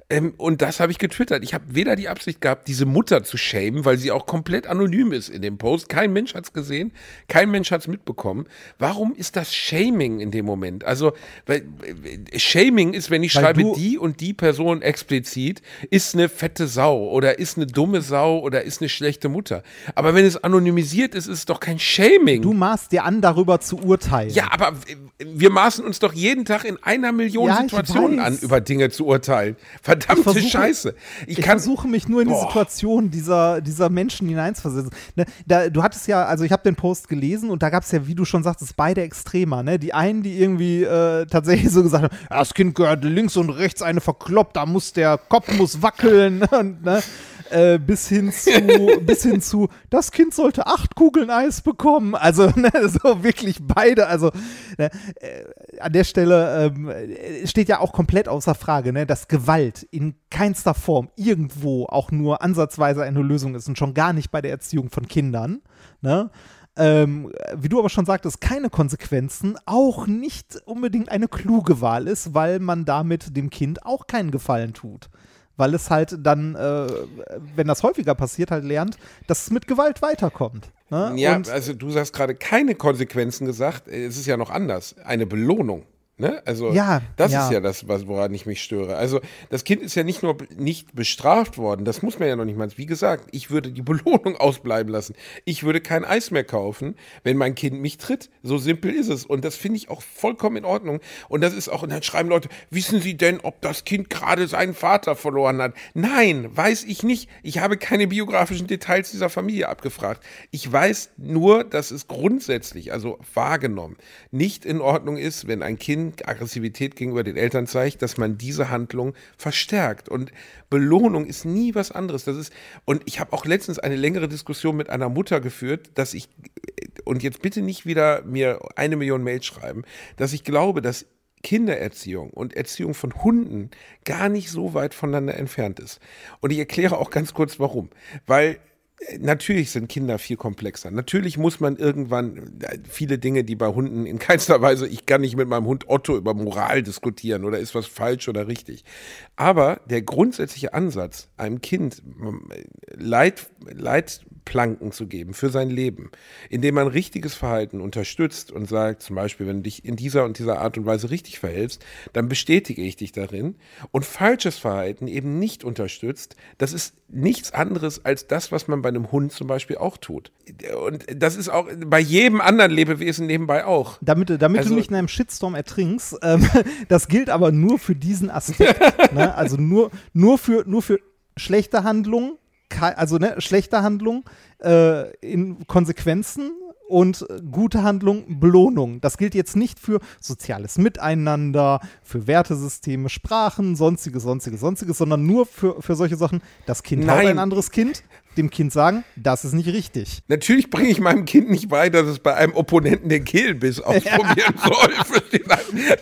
Ähm, und das habe ich getwittert. Ich habe weder die Absicht gehabt, diese Mutter zu schämen, weil sie auch komplett anonym ist in dem Post. Kein Mensch hat es gesehen, kein Mensch hat es mitbekommen. Warum ist das Shaming in dem Moment? Also, weil, äh, Shaming ist, wenn ich weil schreibe, die und die Person explizit ist eine fette Sau oder ist eine dumme Sau oder ist eine schlechte Mutter. Aber wenn es anonymisiert ist, ist es doch kein Shaming. Du maßt dir an, darüber zu urteilen. Ja, aber wir maßen uns doch jeden Tag in einer Million ja, Situationen an, über Dinge zu urteilen. Verdammte versuche- Scheiße. Ich, Ich, versuche mich nur in die Boah. Situation dieser, dieser Menschen hineinzuversetzen. Ne, da, du hattest ja, also ich habe den Post gelesen und da gab es ja, wie du schon sagtest, beide Extremer. Ne? Die einen, die irgendwie äh, tatsächlich so gesagt haben, das Kind gehört links und rechts eine verkloppt, da muss der Kopf muss wackeln. Und, ne? Äh, bis hin zu, bis hin zu, das Kind sollte acht Kugeln Eis bekommen. Also, ne, so wirklich beide. Also, ne, äh, an der Stelle ähm, äh, steht ja auch komplett außer Frage, ne, dass Gewalt in keinster Form irgendwo auch nur ansatzweise eine Lösung ist und schon gar nicht bei der Erziehung von Kindern. Ne? Ähm, wie du aber schon sagtest, keine Konsequenzen, auch nicht unbedingt eine kluge Wahl ist, weil man damit dem Kind auch keinen Gefallen tut. Weil es halt dann, äh, wenn das häufiger passiert, halt lernt, dass es mit Gewalt weiterkommt. Ne? Ja, Und also du hast gerade keine Konsequenzen gesagt. Es ist ja noch anders. Eine Belohnung. Ne? Also Ja, das ja. ist ja das, was, woran ich mich störe. Also das Kind ist ja nicht nur nicht bestraft worden, das muss man ja noch nicht mal. Wie gesagt, ich würde die Belohnung ausbleiben lassen. Ich würde kein Eis mehr kaufen, wenn mein Kind mich tritt. So simpel ist es. Und das finde ich auch vollkommen in Ordnung. Und das ist auch, und dann schreiben Leute, wissen Sie denn, ob das Kind gerade seinen Vater verloren hat? Nein, weiß ich nicht. Ich habe keine biografischen Details dieser Familie abgefragt. Ich weiß nur, dass es grundsätzlich, also wahrgenommen, nicht in Ordnung ist, wenn ein Kind Aggressivität gegenüber den Eltern zeigt, dass man diese Handlung verstärkt. Und Belohnung ist nie was anderes. Das ist, und ich habe auch letztens eine längere Diskussion mit einer Mutter geführt, dass ich, und jetzt bitte nicht wieder mir eine Million Mails schreiben, dass ich glaube, dass Kindererziehung und Erziehung von Hunden gar nicht so weit voneinander entfernt ist. Und ich erkläre auch ganz kurz warum. Weil Natürlich sind Kinder viel komplexer. Natürlich muss man irgendwann äh, viele Dinge, die bei Hunden in keinster Weise, ich kann nicht mit meinem Hund Otto über Moral diskutieren oder ist was falsch oder richtig. Aber der grundsätzliche Ansatz, einem Kind ähm, Leit, Leitplanken zu geben für sein Leben, indem man richtiges Verhalten unterstützt und sagt, zum Beispiel, wenn du dich in dieser und dieser Art und Weise richtig verhältst, dann bestätige ich dich darin. Und falsches Verhalten eben nicht unterstützt, das ist nichts anderes als das, was man bei einem Hund zum Beispiel auch tut. Und das ist auch bei jedem anderen Lebewesen nebenbei auch. damit, damit Also- du nicht in einem Shitstorm ertrinkst, ähm, das gilt aber nur für diesen Aspekt. ne? Also nur, nur, für, nur für schlechte Handlungen, also ne, schlechte Handlungen äh, in Konsequenzen und gute Handlung Belohnung. Das gilt jetzt nicht für soziales Miteinander, für Wertesysteme, Sprachen, sonstiges, sonstiges, sonstiges, sondern nur für, für solche Sachen. Das Kind haut Nein. ein anderes Kind, dem Kind sagen, das ist nicht richtig. Natürlich bringe ich meinem Kind nicht bei, dass es bei einem Opponenten den Kehlbiss ausprobieren soll. Versteht ihr?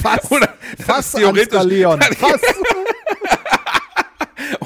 Fass, Oder ist theoretisch- Leon. Fass.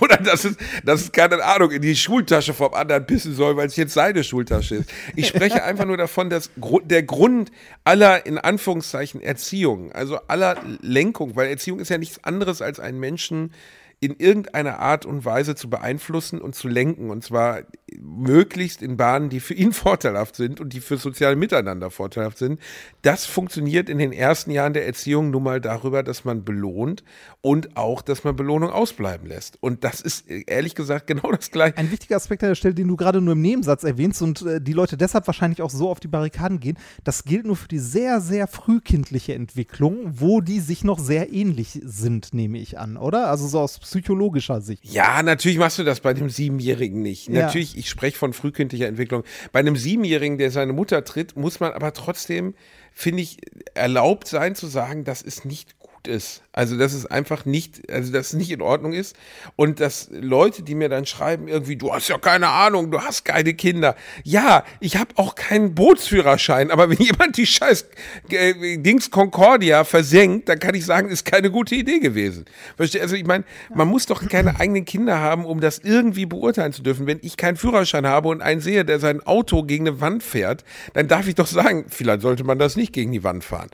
Oder dass es, dass es, keine Ahnung, in die Schultasche vom anderen pissen soll, weil es jetzt seine Schultasche ist. Ich spreche einfach nur davon, dass der Grund aller, in Anführungszeichen, Erziehung, also aller Lenkung, weil Erziehung ist ja nichts anderes als einen Menschen in irgendeiner Art und Weise zu beeinflussen und zu lenken. Und zwar möglichst in Bahnen, die für ihn vorteilhaft sind und die für soziale Miteinander vorteilhaft sind. Das funktioniert in den ersten Jahren der Erziehung nun mal darüber, dass man belohnt und auch, dass man Belohnung ausbleiben lässt. Und das ist ehrlich gesagt genau das Gleiche. Ein wichtiger Aspekt an der Stelle, den du gerade nur im Nebensatz erwähnst und äh, die Leute deshalb wahrscheinlich auch so auf die Barrikaden gehen, das gilt nur für die sehr, sehr frühkindliche Entwicklung, wo die sich noch sehr ähnlich sind, nehme ich an, oder? Also so aus psychologischer Sicht. Ja, natürlich machst du das bei dem Siebenjährigen nicht. Ja. Natürlich, ich spreche von frühkindlicher Entwicklung. Bei einem Siebenjährigen, der seine Mutter tritt, muss man aber trotzdem, finde ich, erlaubt sein zu sagen, dass es nicht gut ist. Also, dass es einfach nicht, also, dass es nicht in Ordnung ist. Und dass Leute, die mir dann schreiben, irgendwie, du hast ja keine Ahnung, du hast keine Kinder. Ja, ich habe auch keinen Bootsführerschein, aber wenn jemand die scheiß äh, Dings Concordia versenkt, dann kann ich sagen, ist keine gute Idee gewesen. Versteh? Also, ich meine, man muss doch keine eigenen Kinder haben, um das irgendwie beurteilen zu dürfen. Wenn ich keinen Führerschein habe und einen sehe, der sein Auto gegen eine Wand fährt, dann darf ich doch sagen, vielleicht sollte man das nicht gegen die Wand fahren.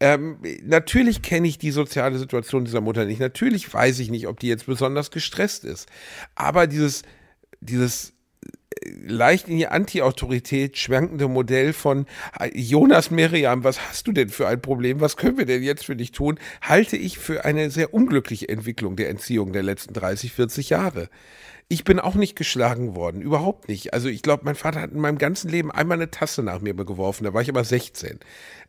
Ähm, natürlich kenne ich die soziale Situation dieser Mutter nicht. Natürlich weiß ich nicht, ob die jetzt besonders gestresst ist. Aber dieses, dieses äh, leicht in die Anti-Autorität schwankende Modell von äh, Jonas Meriam, was hast du denn für ein Problem? Was können wir denn jetzt für dich tun? Halte ich für eine sehr unglückliche Entwicklung der Entziehung der letzten 30, 40 Jahre. Ich bin auch nicht geschlagen worden, überhaupt nicht. Also ich glaube, mein Vater hat in meinem ganzen Leben einmal eine Tasse nach mir geworfen, da war ich aber 16.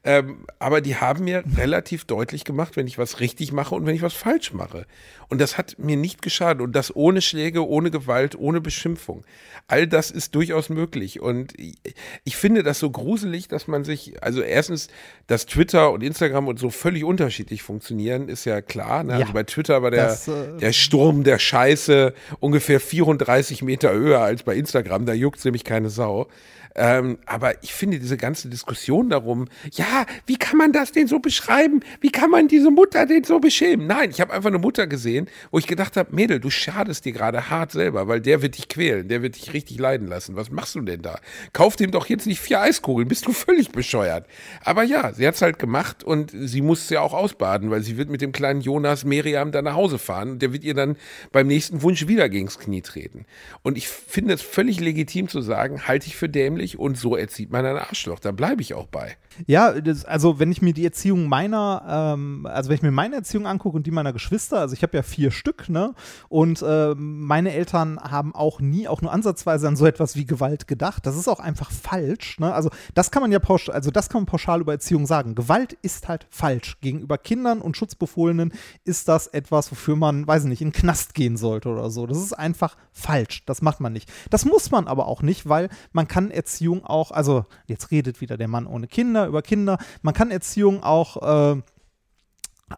Ähm, aber die haben mir relativ deutlich gemacht, wenn ich was richtig mache und wenn ich was falsch mache. Und das hat mir nicht geschadet. Und das ohne Schläge, ohne Gewalt, ohne Beschimpfung. All das ist durchaus möglich. Und ich, finde das so gruselig, dass man sich, also erstens, dass Twitter und Instagram und so völlig unterschiedlich funktionieren, ist ja klar. Ne? Ja, also bei Twitter war der, das, äh, der Sturm der Scheiße ungefähr 34 Meter höher als bei Instagram. Da juckt nämlich keine Sau. Ähm, aber ich finde diese ganze Diskussion darum, ja, wie kann man das denn so beschreiben? Wie kann man diese Mutter denn so beschämen? Nein, ich habe einfach eine Mutter gesehen, wo ich gedacht habe, Mädel, du schadest dir gerade hart selber, weil der wird dich quälen, der wird dich richtig leiden lassen. Was machst du denn da? Kauf dem doch jetzt nicht vier Eiskugeln, bist du völlig bescheuert. Aber ja, sie hat's halt gemacht und sie muss es ja auch ausbaden, weil sie wird mit dem kleinen Jonas Miriam dann nach Hause fahren und der wird ihr dann beim nächsten Wunsch wieder gegens Knie treten. Und ich finde es völlig legitim zu sagen, halte ich für dämlich und so erzieht man ein Arschloch. Da bleibe ich auch bei. Ja, das, also wenn ich mir die Erziehung meiner, ähm, also wenn ich mir meine Erziehung angucke und die meiner Geschwister, also ich habe ja vier Stück, ne? Und äh, meine Eltern haben auch nie, auch nur ansatzweise an so etwas wie Gewalt gedacht. Das ist auch einfach falsch, ne? Also das kann man ja pauschal, also das kann man pauschal über Erziehung sagen. Gewalt ist halt falsch. Gegenüber Kindern und Schutzbefohlenen ist das etwas, wofür man, weiß ich nicht, in den Knast gehen sollte oder so. Das ist einfach falsch. Das macht man nicht. Das muss man aber auch nicht, weil man kann Erziehung auch, also jetzt redet wieder der Mann ohne Kinder über Kinder. Man kann Erziehung auch äh,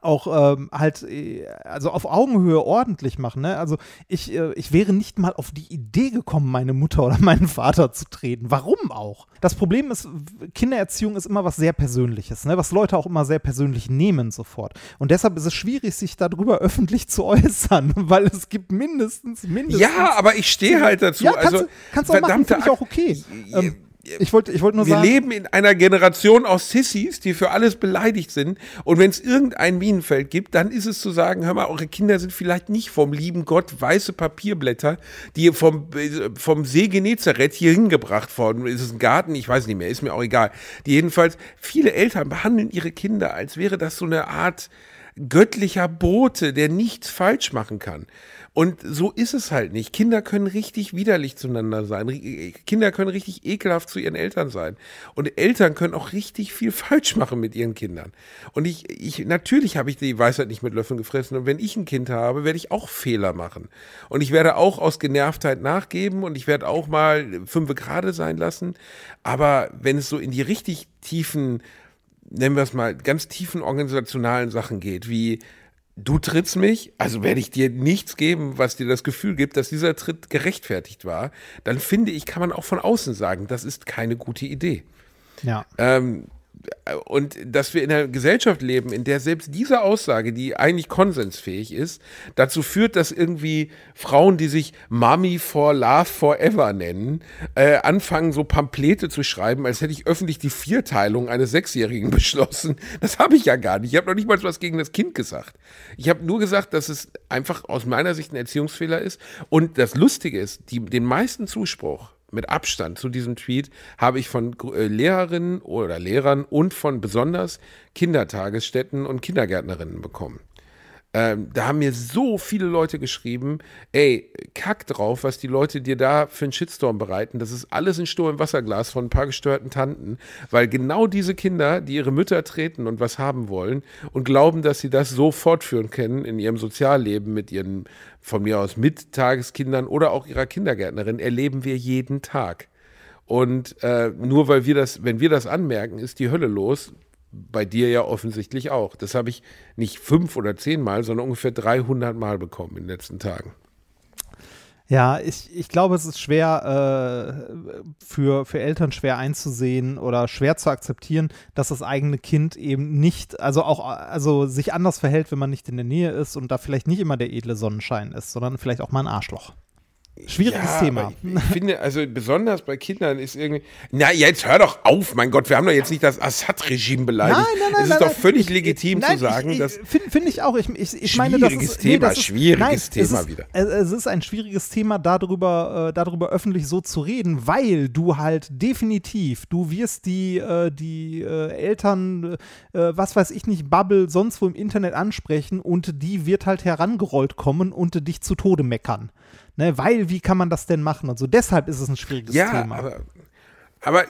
auch ähm, halt, äh, also auf Augenhöhe ordentlich machen. Ne? Also ich, äh, ich wäre nicht mal auf die Idee gekommen, meine Mutter oder meinen Vater zu treten. Warum auch? Das Problem ist, Kindererziehung ist immer was sehr Persönliches, ne? was Leute auch immer sehr persönlich nehmen sofort. Und deshalb ist es schwierig, sich darüber öffentlich zu äußern, weil es gibt mindestens, mindestens. Ja, aber ich stehe halt dazu. Ja, kannst, also, du, kannst du auch machen, finde ich auch okay. Ähm, ich wollte ich wollt nur wir sagen. leben in einer Generation aus Sissys, die für alles beleidigt sind. Und wenn es irgendein Minenfeld gibt, dann ist es zu sagen, hör mal, eure Kinder sind vielleicht nicht vom lieben Gott weiße Papierblätter, die vom, vom See Genezareth hier hingebracht worden. Ist es ein Garten? Ich weiß nicht mehr, ist mir auch egal. Die jedenfalls, viele Eltern behandeln ihre Kinder, als wäre das so eine Art göttlicher Bote, der nichts falsch machen kann. Und so ist es halt nicht. Kinder können richtig widerlich zueinander sein. Kinder können richtig ekelhaft zu ihren Eltern sein. Und Eltern können auch richtig viel falsch machen mit ihren Kindern. Und ich, ich, natürlich habe ich die Weisheit nicht mit Löffeln gefressen. Und wenn ich ein Kind habe, werde ich auch Fehler machen. Und ich werde auch aus Genervtheit nachgeben und ich werde auch mal fünfe gerade sein lassen. Aber wenn es so in die richtig tiefen, nennen wir es mal, ganz tiefen organisationalen Sachen geht, wie du trittst mich, also werde ich dir nichts geben, was dir das Gefühl gibt, dass dieser Tritt gerechtfertigt war, dann finde ich, kann man auch von außen sagen, das ist keine gute Idee. Ja. Ähm, und dass wir in einer Gesellschaft leben, in der selbst diese Aussage, die eigentlich konsensfähig ist, dazu führt, dass irgendwie Frauen, die sich Mommy for Love Forever nennen, äh, anfangen, so Pamphlete zu schreiben, als hätte ich öffentlich die Vierteilung eines Sechsjährigen beschlossen. Das habe ich ja gar nicht. Ich habe noch nicht mal was gegen das Kind gesagt. Ich habe nur gesagt, dass es einfach aus meiner Sicht ein Erziehungsfehler ist. Und das Lustige ist, die, den meisten Zuspruch mit Abstand zu diesem Tweet habe ich von äh, Lehrerinnen oder Lehrern und von besonders Kindertagesstätten und Kindergärtnerinnen bekommen. Ähm, da haben mir so viele Leute geschrieben, ey, kack drauf, was die Leute dir da für einen Shitstorm bereiten. Das ist alles ein Sturm im Wasserglas von ein paar gestörten Tanten, weil genau diese Kinder, die ihre Mütter treten und was haben wollen und glauben, dass sie das so fortführen können in ihrem Sozialleben mit ihren, von mir aus, Mittageskindern oder auch ihrer Kindergärtnerin, erleben wir jeden Tag. Und äh, nur weil wir das, wenn wir das anmerken, ist die Hölle los, bei dir ja offensichtlich auch. Das habe ich nicht fünf oder zehn Mal, sondern ungefähr 300 Mal bekommen in den letzten Tagen. Ja, ich, ich glaube, es ist schwer äh, für, für Eltern schwer einzusehen oder schwer zu akzeptieren, dass das eigene Kind eben nicht, also auch, also sich anders verhält, wenn man nicht in der Nähe ist und da vielleicht nicht immer der edle Sonnenschein ist, sondern vielleicht auch mal ein Arschloch. Schwieriges ja, Thema. Ich, ich finde, also besonders bei Kindern ist irgendwie. Na, jetzt hör doch auf, mein Gott, wir haben doch jetzt nicht das Assad-Regime beleidigt. Nein, nein, nein. Es ist nein, doch nein, völlig ich, legitim nein, zu sagen, ich, dass. Finde find ich auch. Ich, ich, ich meine, das ist. Thema, nee, das ist, schwieriges Thema es ist, wieder. Es ist ein schwieriges Thema, darüber, äh, darüber öffentlich so zu reden, weil du halt definitiv, du wirst die, äh, die äh, Eltern, äh, was weiß ich nicht, Bubble sonst wo im Internet ansprechen und die wird halt herangerollt kommen und dich zu Tode meckern. Ne? Weil, wie kann man das denn machen und so. Deshalb ist es ein schwieriges ja, Thema. Aber, aber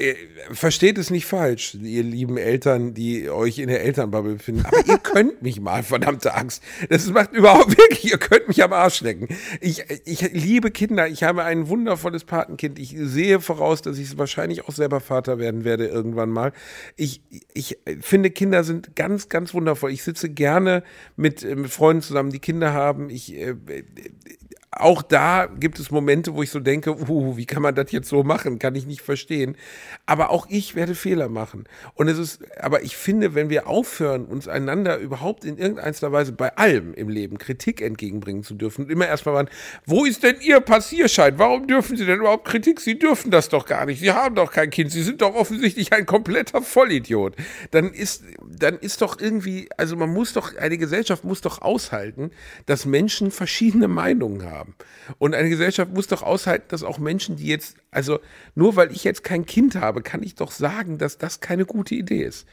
äh, versteht es nicht falsch, ihr lieben Eltern, die euch in der Elternbubble befinden. Aber ihr könnt mich mal, verdammte Angst. Das macht überhaupt wirklich, ihr könnt mich am Arsch lecken. Ich, ich liebe Kinder. Ich habe ein wundervolles Patenkind. Ich sehe voraus, dass ich wahrscheinlich auch selber Vater werden werde irgendwann mal. Ich, ich finde, Kinder sind ganz, ganz wundervoll. Ich sitze gerne mit, mit Freunden zusammen, die Kinder haben. Ich, äh, auch da gibt es Momente, wo ich so denke, uh, wie kann man das jetzt so machen? Kann ich nicht verstehen. Aber auch ich werde Fehler machen. Und es ist, aber ich finde, wenn wir aufhören, uns einander überhaupt in irgendeiner Weise bei allem im Leben Kritik entgegenbringen zu dürfen und immer erstmal waren, wo ist denn Ihr Passierschein? Warum dürfen Sie denn überhaupt Kritik? Sie dürfen das doch gar nicht. Sie haben doch kein Kind. Sie sind doch offensichtlich ein kompletter Vollidiot. Dann ist, dann ist doch irgendwie, also man muss doch, eine Gesellschaft muss doch aushalten, dass Menschen verschiedene Meinungen haben haben. Und eine Gesellschaft muss doch aushalten, dass auch Menschen, die jetzt, also nur weil ich jetzt kein Kind habe, kann ich doch sagen, dass das keine gute Idee ist.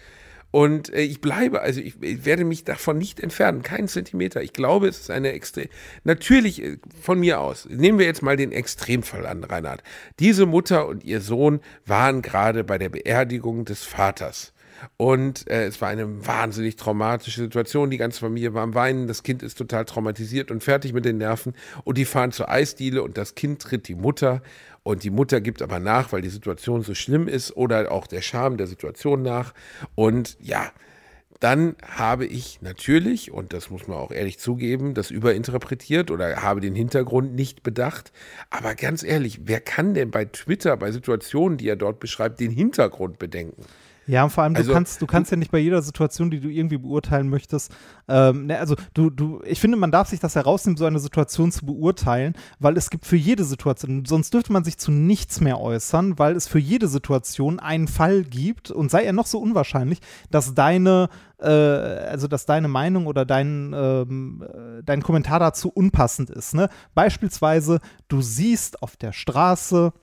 Und äh, ich bleibe, also ich, werde mich davon nicht entfernen, keinen Zentimeter. Ich glaube, es ist eine extrem, natürlich äh, von mir aus, nehmen wir jetzt mal den Extremfall an, Reinhard. Diese Mutter und ihr Sohn waren gerade bei der Beerdigung des Vaters. Und äh, es war eine wahnsinnig traumatische Situation. Die ganze Familie war am Weinen. Das Kind ist total traumatisiert und fertig mit den Nerven. Und die fahren zur Eisdiele und das Kind tritt die Mutter. Und die Mutter gibt aber nach, weil die Situation so schlimm ist oder auch der Charme der Situation nach. Und ja, dann habe ich natürlich, und das muss man auch ehrlich zugeben, das überinterpretiert oder habe den Hintergrund nicht bedacht. Aber ganz ehrlich, wer kann denn bei Twitter, bei Situationen, die er dort beschreibt, den Hintergrund bedenken? Ja, und vor allem, also, du kannst, du kannst ja nicht bei jeder Situation, die du irgendwie beurteilen möchtest, ähm, ne, also du, du, ich finde, man darf sich das herausnehmen, so eine Situation zu beurteilen, weil es gibt für jede Situation, sonst dürfte man sich zu nichts mehr äußern, weil es für jede Situation einen Fall gibt und sei er noch so unwahrscheinlich, dass deine äh, also dass deine Meinung oder dein, ähm, äh, dein Kommentar dazu unpassend ist. Ne? Beispielsweise, du siehst auf der Straße,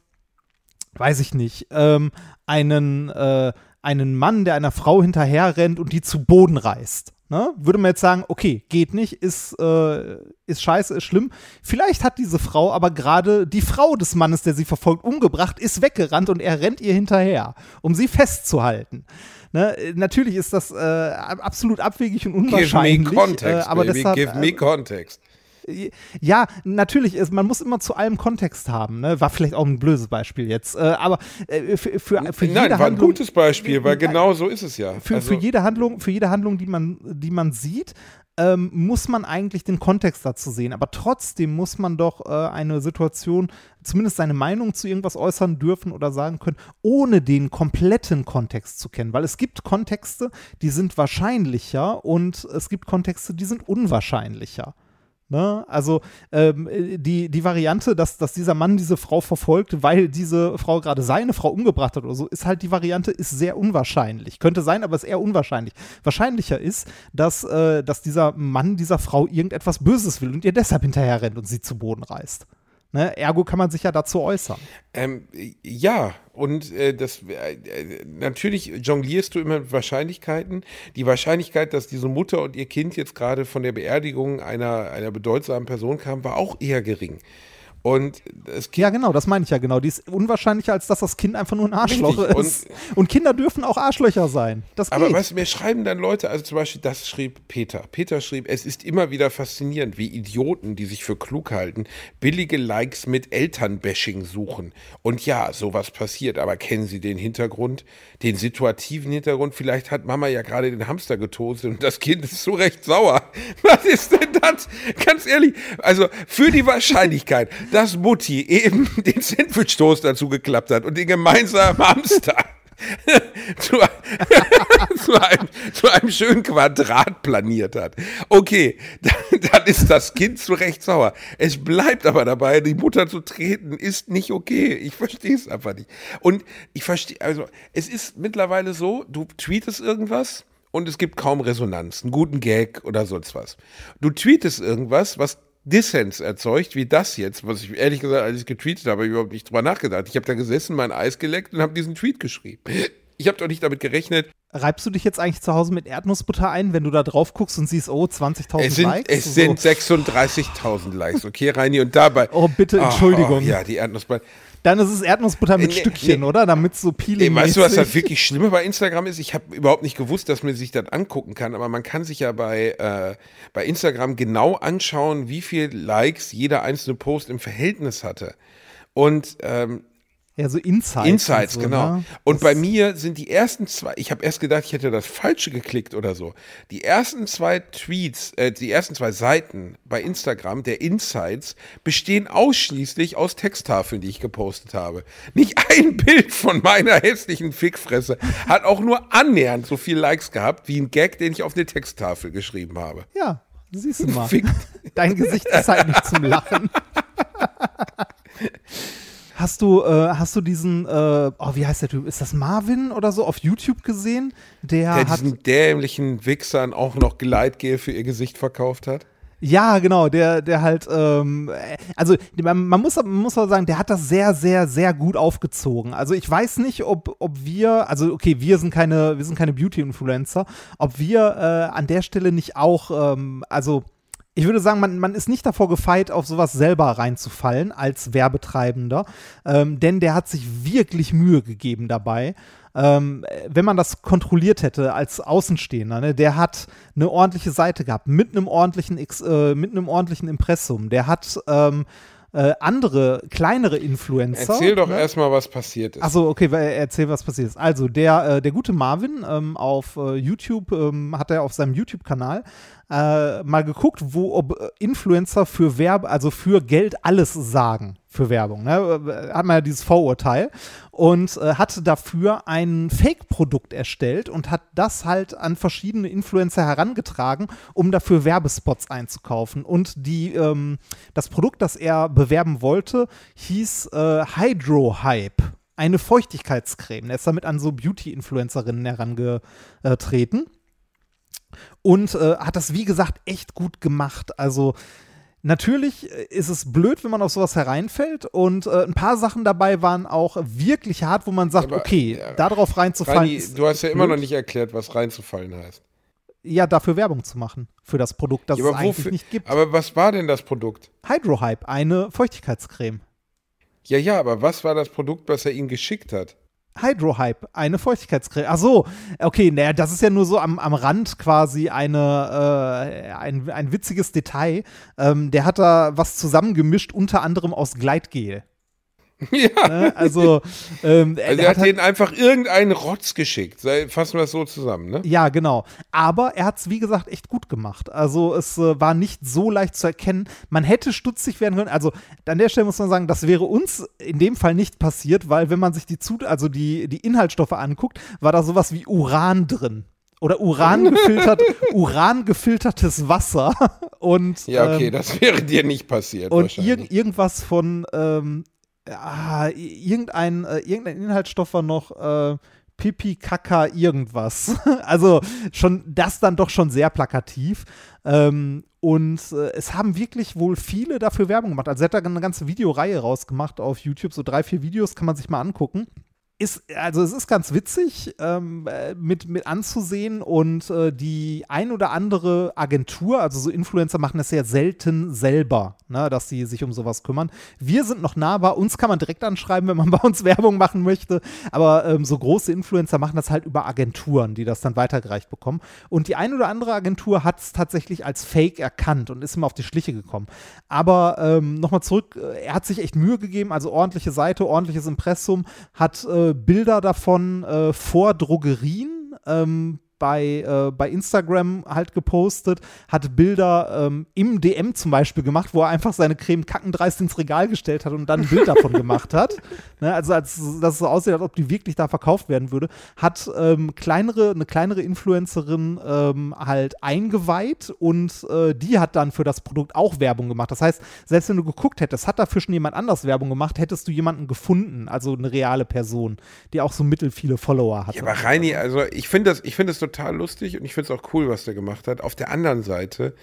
weiß ich nicht, ähm, einen, äh, einen Mann, der einer Frau hinterher rennt und die zu Boden reißt. Ne? Würde man jetzt sagen, okay, geht nicht, ist, äh, ist scheiße, ist schlimm. Vielleicht hat diese Frau aber gerade die Frau des Mannes, der sie verfolgt, umgebracht, ist weggerannt und er rennt ihr hinterher, um sie festzuhalten. Ne? Natürlich ist das äh, absolut abwegig und unwahrscheinlich. Give me context, äh, aber baby. deshalb, Give me context. Ja, natürlich, ist, man muss immer zu allem Kontext haben. Ne? War vielleicht auch ein blödes Beispiel jetzt. Äh, aber äh, für, für, für Nein, jede war Handlung. ein gutes Beispiel, weil genau so ist es ja. Für, also, für jede Handlung, für jede Handlung, die man, die man sieht, ähm, muss man eigentlich den Kontext dazu sehen. Aber trotzdem muss man doch äh, eine Situation, zumindest seine Meinung zu irgendwas äußern dürfen oder sagen können, ohne den kompletten Kontext zu kennen. Weil es gibt Kontexte, die sind wahrscheinlicher und es gibt Kontexte, die sind unwahrscheinlicher. Ne? Also ähm, die, die Variante, dass, dass dieser Mann diese Frau verfolgt, weil diese Frau gerade seine Frau umgebracht hat oder so, ist halt die Variante, ist sehr unwahrscheinlich. Könnte sein, aber ist eher unwahrscheinlich. Wahrscheinlicher ist, dass, äh, dass dieser Mann dieser Frau irgendetwas Böses will und ihr deshalb hinterher rennt und sie zu Boden reißt. Ne? Ergo kann man sich ja dazu äußern. Ähm, ja, und äh, das äh, natürlich jonglierst du immer mit Wahrscheinlichkeiten. Die Wahrscheinlichkeit, dass diese Mutter und ihr Kind jetzt gerade von der Beerdigung einer, einer bedeutsamen Person kamen, war auch eher gering. Und das ja, genau, das meine ich ja genau. Die ist unwahrscheinlicher, als dass das Kind einfach nur ein Arschloch Richtig. ist. Und, und, Kinder dürfen auch Arschlöcher sein. Das geht. Aber weißt du, mir schreiben dann Leute, also zum Beispiel, das schrieb Peter. Peter schrieb, es ist immer wieder faszinierend, wie Idioten, die sich für klug halten, billige Likes mit Elternbashing suchen. Und ja, sowas passiert, aber kennen Sie den Hintergrund, den situativen Hintergrund? Vielleicht hat Mama ja gerade den Hamster getoastet und das Kind ist so recht sauer. Was ist denn das? Ganz ehrlich, also für die Wahrscheinlichkeit, dass Mutti eben den Sandwich-Toast dazu geklappt hat und den gemeinsamen Hamster zu, zu, einem, zu, einem, schönen Quadrat planiert hat. Okay, dann, dann, ist das Kind zu Recht sauer. Es bleibt aber dabei, die Mutter zu treten, ist nicht okay. Ich verstehe es einfach nicht. Und ich verstehe, also es ist mittlerweile so, du tweetest irgendwas und es gibt kaum Resonanz, einen guten Gag oder sonst was. Du tweetest irgendwas, was Dissens erzeugt, wie das jetzt, was ich ehrlich gesagt, als ich getweetet habe, überhaupt nicht drüber nachgedacht. Ich habe da gesessen, mein Eis geleckt und habe diesen Tweet geschrieben. Ich habe doch nicht damit gerechnet. Reibst du dich jetzt eigentlich zu Hause mit Erdnussbutter ein, wenn du da drauf guckst und siehst, oh, 20.000 Es sind, Likes? es So. sind 36.000 Likes, okay, Reini? Und dabei. Oh, bitte, Entschuldigung. Oh, ja, die Erdnussbutter. Dann ist es Erdnussbutter mit Nee, Stückchen, nee. oder? Damit so peeling Ey, weißt du, was das wirklich Schlimme bei Instagram ist? Ich habe überhaupt nicht gewusst, dass man sich das angucken kann, aber man kann sich ja bei, äh, bei Instagram genau anschauen, wie viel Likes jeder einzelne Post im Verhältnis hatte. Und ähm, Ja, so Insights. Insights, und so, genau. Ne? Und Das- bei mir sind die ersten zwei, ich habe erst gedacht, ich hätte das Falsche geklickt oder so. Die ersten zwei Tweets, äh, die ersten zwei Seiten bei Instagram der Insights bestehen ausschließlich aus Texttafeln, die ich gepostet habe. Nicht ein Bild von meiner hässlichen Fickfresse hat auch nur annähernd so viel Likes gehabt wie ein Gag, den ich auf eine Texttafel geschrieben habe. Ja, siehst du mal. Fick. Dein Gesicht ist halt nicht zum Lachen. Hast du, äh, hast du diesen, äh, oh, wie heißt der Typ? Ist das Marvin oder so auf YouTube gesehen? Der, Der hat, diesen dämlichen Wichsern auch noch Gleitgel für ihr Gesicht verkauft hat. ja, genau, der, der halt, ähm, äh, also man, man muss, man muss aber sagen, der hat das sehr, sehr, sehr gut aufgezogen. Also ich weiß nicht, ob, ob wir, also okay, wir sind keine, wir sind keine Beauty-Influencer, ob wir äh, an der Stelle nicht auch, ähm, also ich würde sagen, man, man ist nicht davor gefeit, auf sowas selber reinzufallen als Werbetreibender, ähm, denn der hat sich wirklich Mühe gegeben dabei. Ähm, wenn man das kontrolliert hätte als Außenstehender, ne, der hat eine ordentliche Seite gehabt mit einem ordentlichen, Ex- äh, mit einem ordentlichen Impressum. Der hat ähm, äh, andere, kleinere Influencer. Erzähl doch ne? erstmal, was passiert ist. Achso, okay, weil- erzähl, was passiert ist. Also, der, äh, der gute Marvin ähm, auf äh, YouTube ähm, hat er auf seinem YouTube-Kanal äh, mal geguckt, wo ob äh, Influencer für Werbe, also für Geld alles sagen für Werbung. Ne? Hat man ja dieses Vorurteil und äh, hatte dafür ein Fake-Produkt erstellt und hat das halt an verschiedene Influencer herangetragen, um dafür Werbespots einzukaufen. Und die, ähm, das Produkt, das er bewerben wollte, hieß äh, Hydro Hype. Eine Feuchtigkeitscreme. Er ist damit an so Beauty-Influencerinnen herangetreten und äh, hat das, wie gesagt, echt gut gemacht. Also natürlich äh, ist es blöd, wenn man auf sowas hereinfällt und äh, ein paar Sachen dabei waren auch wirklich hart, wo man sagt, Aber, okay, ja, darauf reinzufallen. Rani, ist du hast ja immer blöd. noch nicht erklärt, was reinzufallen heißt. Ja, dafür Werbung zu machen für das Produkt, das Ja, es eigentlich wofür, nicht gibt. aber was war denn das Produkt? Hydrohype, eine Feuchtigkeitscreme. Ja, ja, aber was war das Produkt, was er ihm geschickt hat? Hydrohype, eine Feuchtigkeitscreme. Ach so, okay, naja, das ist ja nur so am, am Rand quasi eine, äh, ein, ein witziges Detail. Ähm, der hat da was zusammengemischt, unter anderem aus Gleitgel. ja. Ne? Also, ähm, Also er hat halt- denen einfach irgendeinen Rotz geschickt. Fassen wir es so zusammen, ne? Ja, genau. Aber er hat es, wie gesagt, echt gut gemacht. Also es äh, war nicht so leicht zu erkennen. Man hätte stutzig werden können. Also an der Stelle muss man sagen, das wäre uns in dem Fall nicht passiert, weil wenn man sich die Zut also die, die Inhaltsstoffe anguckt, war da sowas wie Uran drin. Oder Uran gefiltert, Uran gefiltertes Wasser und Ja, okay, ähm, das wäre dir nicht passiert. und wahrscheinlich. irg irgendwas von ähm, ah, irgendein, äh, irgendein Inhaltsstoff war noch äh, Pipi, Kaka, irgendwas. also schon das dann doch schon sehr plakativ. Ähm, und äh, es haben wirklich wohl viele dafür Werbung gemacht. Also er hat da eine ganze Videoreihe rausgemacht auf YouTube, so drei, vier Videos kann man sich mal angucken. Ist, also es ist ganz witzig ähm, äh, mit, mit anzusehen und äh, die ein oder andere Agentur, also so Influencer machen das sehr selten selber, ne, dass sie sich um sowas kümmern. Wir sind noch nahbar, uns kann man direkt anschreiben, wenn man bei uns Werbung machen möchte, aber ähm, so große Influencer machen das halt über Agenturen, die das dann weitergereicht bekommen. Und die ein oder andere Agentur hat es tatsächlich als Fake erkannt und ist ihm auf die Schliche gekommen. Aber ähm, nochmal zurück, äh, er hat sich echt Mühe gegeben, also ordentliche Seite, ordentliches Impressum, hat äh, Bilder davon äh, vor Drogerien. Ähm, bei, äh, bei Instagram halt gepostet, hat Bilder ähm, im DM zum Beispiel gemacht, wo er einfach seine Creme kackendreist ins Regal gestellt hat und dann ein Bild davon gemacht hat. Ne, also als dass es so aussieht, als ob die wirklich da verkauft werden würde, hat ähm, kleinere, eine kleinere Influencerin ähm, halt eingeweiht und äh, die hat dann für das Produkt auch Werbung gemacht. Das heißt, selbst wenn du geguckt hättest, hat dafür schon jemand anders Werbung gemacht, hättest du jemanden gefunden, also eine reale Person, die auch so mittel viele Follower hatte. Ja, aber Reini, also ich finde das, ich finde das total lustig und ich finde es auch cool, was der gemacht hat. Auf der anderen Seite,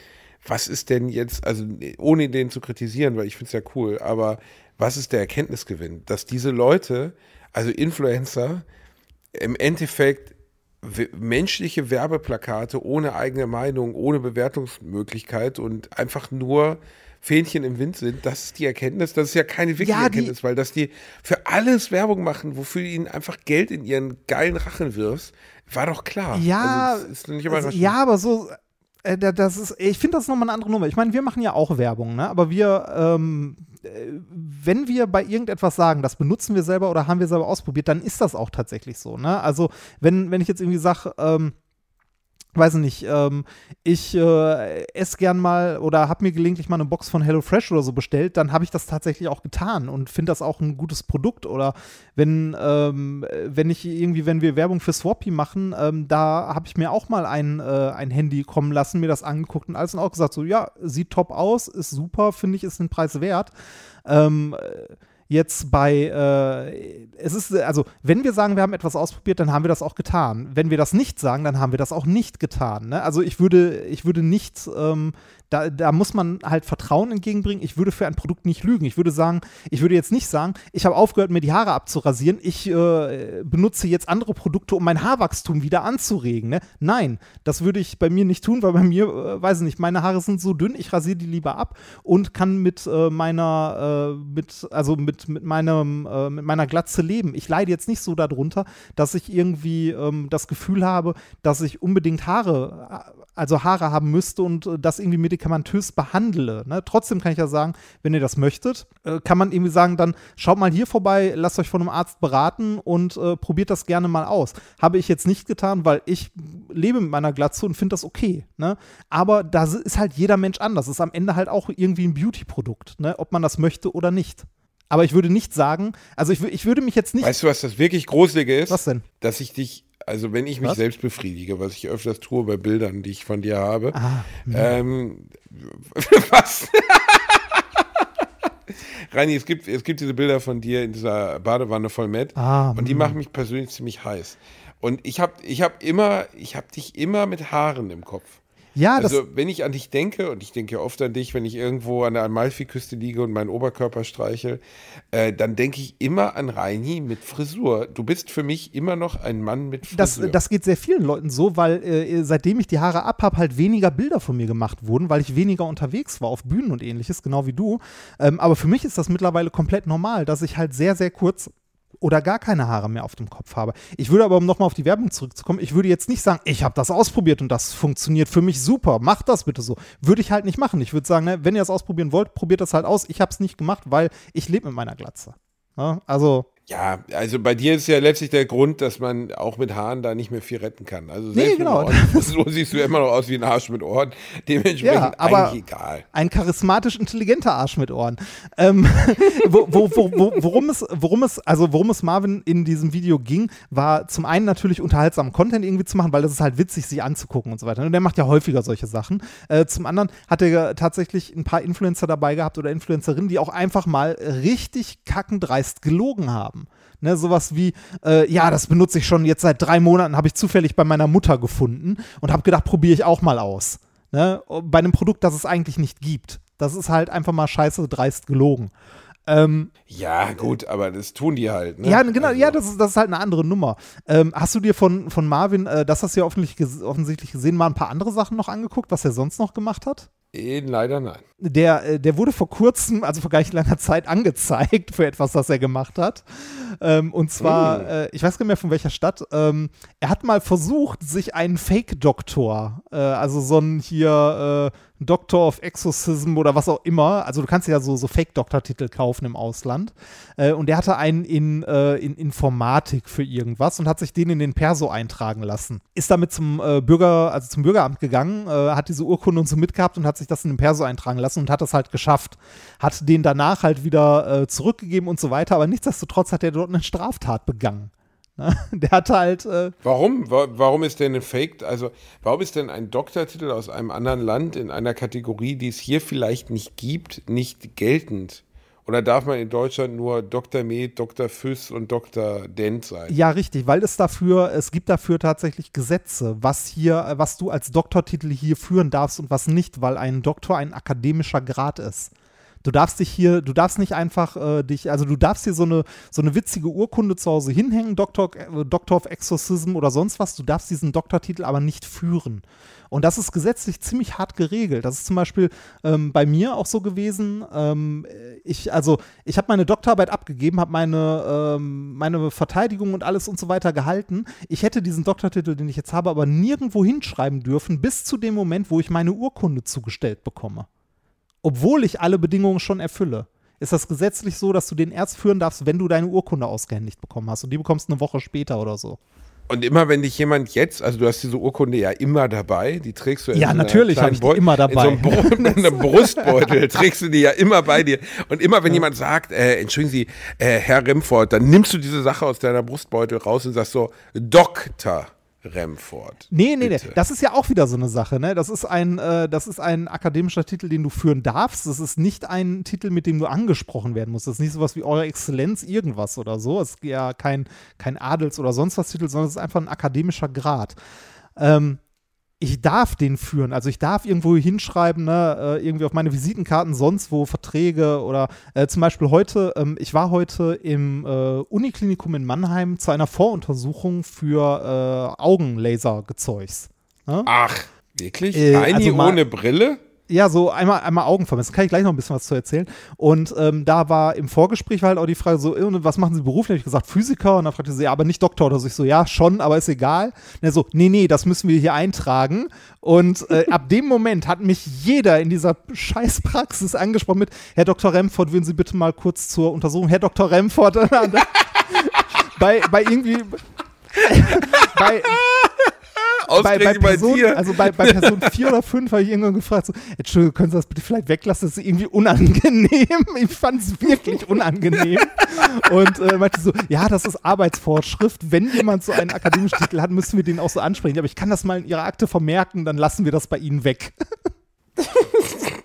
was ist denn jetzt, also ohne den zu kritisieren, weil ich finde es ja cool, aber was ist der Erkenntnisgewinn? Dass diese Leute, also Influencer, im Endeffekt menschliche Werbeplakate ohne eigene Meinung, ohne Bewertungsmöglichkeit und einfach nur Fähnchen im Wind sind, das ist die Erkenntnis, das ist ja keine wirkliche Ja, Erkenntnis, weil dass die für alles Werbung machen, wofür du ihnen einfach Geld in ihren geilen Rachen wirfst, war doch klar. Ja, also, das ist nicht also, ja, aber so, äh, da- das ist, ich finde das nochmal eine andere Nummer. Ich meine, wir machen ja auch Werbung, ne? aber wir, ähm, äh, wenn wir bei irgendetwas sagen, das benutzen wir selber oder haben wir selber ausprobiert, dann ist das auch tatsächlich so. Ne? Also, wenn, wenn ich jetzt irgendwie sage, ähm, weiß nicht, ähm, ich äh, esse gern mal oder habe mir gelegentlich mal eine Box von HelloFresh oder so bestellt, dann habe ich das tatsächlich auch getan und finde das auch ein gutes Produkt. Oder wenn, ähm, wenn ich irgendwie, wenn wir Werbung für Swappy machen, ähm, da habe ich mir auch mal ein, äh, ein Handy kommen lassen, mir das angeguckt und alles und auch gesagt, so ja, sieht top aus, ist super, finde ich, ist den Preis wert. Ähm, äh, jetzt bei, äh, es ist, also, wenn wir sagen, wir haben etwas ausprobiert, dann haben wir das auch getan. Wenn wir das nicht sagen, dann haben wir das auch nicht getan. Ne? Also, ich würde, ich würde nicht, ähm, da, da muss man halt Vertrauen entgegenbringen. Ich würde für ein Produkt nicht lügen. Ich würde sagen, ich würde jetzt nicht sagen, ich habe aufgehört, mir die Haare abzurasieren. Ich äh, benutze jetzt andere Produkte, um mein Haarwachstum wieder anzuregen. Ne? Nein, das würde ich bei mir nicht tun, weil bei mir, äh, weiß ich nicht, meine Haare sind so dünn, ich rasiere die lieber ab und kann mit äh, meiner, äh, mit, also mit, mit meinem, äh, mit meiner Glatze leben. Ich leide jetzt nicht so darunter, dass ich irgendwie ähm, das Gefühl habe, dass ich unbedingt Haare, also Haare haben müsste und äh, das irgendwie medikamentös behandle. Ne? Trotzdem kann ich ja sagen, wenn ihr das möchtet, äh, kann man irgendwie sagen, dann schaut mal hier vorbei, lasst euch von einem Arzt beraten und äh, probiert das gerne mal aus. Habe ich jetzt nicht getan, weil ich lebe mit meiner Glatze und finde das okay. Ne? Aber da ist halt jeder Mensch anders. Das ist am Ende halt auch irgendwie ein Beauty-Produkt, ne? ob man das möchte oder nicht. Aber ich würde nicht sagen, also ich, ich würde mich jetzt nicht. Weißt du, was das wirklich Gruselige ist? Was denn? Dass ich dich, also wenn ich mich Was? selbst befriedige, was ich öfters tue bei Bildern, die ich von dir habe. Ah, ähm, was? Reini, es gibt, es gibt diese Bilder von dir in dieser Badewanne voll Met Ah, und die hm. machen mich persönlich ziemlich heiß. Und ich habe ich hab immer, ich habe dich immer mit Haaren im Kopf. Ja, das, Also, wenn ich an dich denke, und ich denke ja oft an dich, wenn ich irgendwo an der Amalfiküste liege und meinen Oberkörper streiche, äh, dann denke ich immer an Reini mit Frisur. Du bist für mich immer noch ein Mann mit das, Frisur. das geht sehr vielen Leuten so, weil äh, seitdem ich die Haare ab habe, halt weniger Bilder von mir gemacht wurden, weil ich weniger unterwegs war auf Bühnen und ähnliches, genau wie du. Ähm, aber für mich ist das mittlerweile komplett normal, dass ich halt sehr, sehr kurz oder gar keine Haare mehr auf dem Kopf habe. Ich würde aber, um nochmal auf die Werbung zurückzukommen, ich würde jetzt nicht sagen, ich habe das ausprobiert und das funktioniert für mich super, macht das bitte so. Würde ich halt nicht machen. Ich würde sagen, ne, wenn ihr das ausprobieren wollt, probiert das halt aus. Ich habe es nicht gemacht, weil ich lebe mit meiner Glatze. Ja, also, ja, also bei dir ist ja letztlich der Grund, dass man auch mit Haaren da nicht mehr viel retten kann. Also Nee, genau. Frisur siehst du immer noch aus wie ein Arsch mit Ohren. Dementsprechend Ja, aber- eigentlich egal. ein charismatisch intelligenter Arsch mit Ohren. Ähm, wo, wo, wo, worum es, worum es, also worum es Marvin in diesem Video ging, war zum einen natürlich unterhaltsamen Content irgendwie zu machen, weil das ist halt witzig, sich anzugucken und so weiter. Und der macht ja häufiger solche Sachen. Äh, zum anderen hat er tatsächlich ein paar Influencer dabei gehabt oder Influencerinnen, die auch einfach mal richtig kackendreist gelogen haben. Ne, sowas wie, äh, ja, das benutze ich schon jetzt seit drei Monaten, habe ich zufällig bei meiner Mutter gefunden und habe gedacht, probiere ich auch mal aus. Ne? Bei einem Produkt, das es eigentlich nicht gibt. Das ist halt einfach mal scheiße dreist gelogen. Ähm, Ja, gut, aber das tun die halt. Ne? ja, genau, Also- ja, das ist, das ist halt eine andere Nummer. Ähm, hast du dir von, von Marvin, äh, das hast du ja offensichtlich, offensichtlich gesehen, mal ein paar andere Sachen noch angeguckt, was er sonst noch gemacht hat? Eh, leider nein. Der, äh, der wurde vor kurzem, also vor gar nicht langer Zeit, angezeigt für etwas, das er gemacht hat. Ähm, und zwar, Mm. äh, ich weiß gar nicht mehr von welcher Stadt, ähm, er hat mal versucht, sich einen Fake-Doktor, äh, also so ein hier äh, Doctor of Exorcism oder was auch immer, also du kannst ja so, so Fake-Doktor-Titel kaufen im Ausland. Äh, und der hatte einen in, äh, in Informatik für irgendwas und hat sich den in den Perso eintragen lassen. Ist damit zum äh, Bürger, also zum Bürgeramt gegangen, äh, hat diese Urkunde und so mitgehabt und hat sich das in den Perso eintragen lassen und hat das halt geschafft. Hat den danach halt wieder äh, zurückgegeben und so weiter, aber nichtsdestotrotz hat er dort eine Straftat begangen. Ne? Der hatte halt, äh, Warum? Wa- Warum ist denn ein Fake, also warum ist denn ein Doktortitel aus einem anderen Land in einer Kategorie, die es hier vielleicht nicht gibt, nicht geltend? Oder darf man in Deutschland nur Dr. Med, Dr. Füss und Dr. Dent sein? ja richtig, weil es dafür, es gibt dafür tatsächlich Gesetze, was hier, was du als Doktortitel hier führen darfst und was nicht, weil ein Doktor ein akademischer Grad ist. Du darfst dich hier, du darfst nicht einfach äh, dich, also du darfst hier so eine, so eine witzige Urkunde zu Hause hinhängen, Doctor, äh, Doctor of Exorcism oder sonst was. Du darfst diesen Doktortitel aber nicht führen. Und das ist gesetzlich ziemlich hart geregelt. Das ist zum Beispiel ähm, bei mir auch so gewesen. Ähm, ich, also, ich habe meine Doktorarbeit abgegeben, habe meine, ähm, meine Verteidigung und alles und so weiter gehalten. Ich hätte diesen Doktortitel, den ich jetzt habe, aber nirgendwo hinschreiben dürfen, bis zu dem Moment, wo ich meine Urkunde zugestellt bekomme. Obwohl ich alle Bedingungen schon erfülle ist das gesetzlich so, dass du den erst führen darfst, wenn du deine Urkunde ausgehändigt bekommen hast. Und die bekommst du eine Woche später oder so. Und immer wenn dich jemand jetzt, also du hast diese Urkunde ja immer dabei, die trägst du in Ja, einer natürlich habe ich die immer dabei. In so einem, in einem Brustbeutel trägst du die ja immer bei dir. Und immer wenn jemand sagt, äh, entschuldigen Sie, äh, Herr Remford, dann nimmst du diese Sache aus deiner Brustbeutel raus und sagst so, Dr. Remford. Nee, nee, nee. bitte. Das ist ja auch wieder so eine Sache, ne? Das ist ein, äh, das ist ein akademischer Titel, den du führen darfst. Das ist nicht ein Titel, mit dem du angesprochen werden musst. Das ist nicht sowas wie Eure Exzellenz irgendwas oder so. Es ist ja kein, kein Adels- oder sonst was Titel, sondern es ist einfach ein akademischer Grad. Ähm, ich darf den führen. Also ich darf irgendwo hinschreiben, ne, äh, irgendwie auf meine Visitenkarten, sonst wo Verträge oder äh, zum Beispiel heute, ähm, ich war heute im äh, Uniklinikum in Mannheim zu einer Voruntersuchung für äh, Augenlasergezeugs. Ne? Ach, wirklich? Äh, Reini also ohne Brille? Ja, so einmal, einmal Augen vermessen. Kann ich gleich noch ein bisschen was zu erzählen. Und ähm, da war im Vorgespräch war halt auch die Frage so, äh, was machen Sie beruflich? Hab ich gesagt, Physiker. Und dann fragte sie, ja, aber nicht Doktor oder so. Ich so, ja, schon, aber ist egal. Und er so, nee, nee, das müssen wir hier eintragen. Und äh, ab dem Moment hat mich jeder in dieser Scheißpraxis angesprochen mit, Herr Dr. Remford, würden Sie bitte mal kurz zur Untersuchung, Herr Dr. Remford. bei, bei irgendwie, bei, bei, bei, bei, Person, dir. also bei, bei Person 4 oder 5 habe ich irgendwann gefragt, so, Entschuldigung, können Sie das bitte vielleicht weglassen? Das ist irgendwie unangenehm. Ich fand es wirklich unangenehm. Und äh, meinte so, ja, das ist Arbeitsvorschrift. Wenn jemand so einen akademischen Titel hat, müssen wir den auch so ansprechen. Aber ich kann das mal in Ihrer Akte vermerken, dann lassen wir das bei Ihnen weg.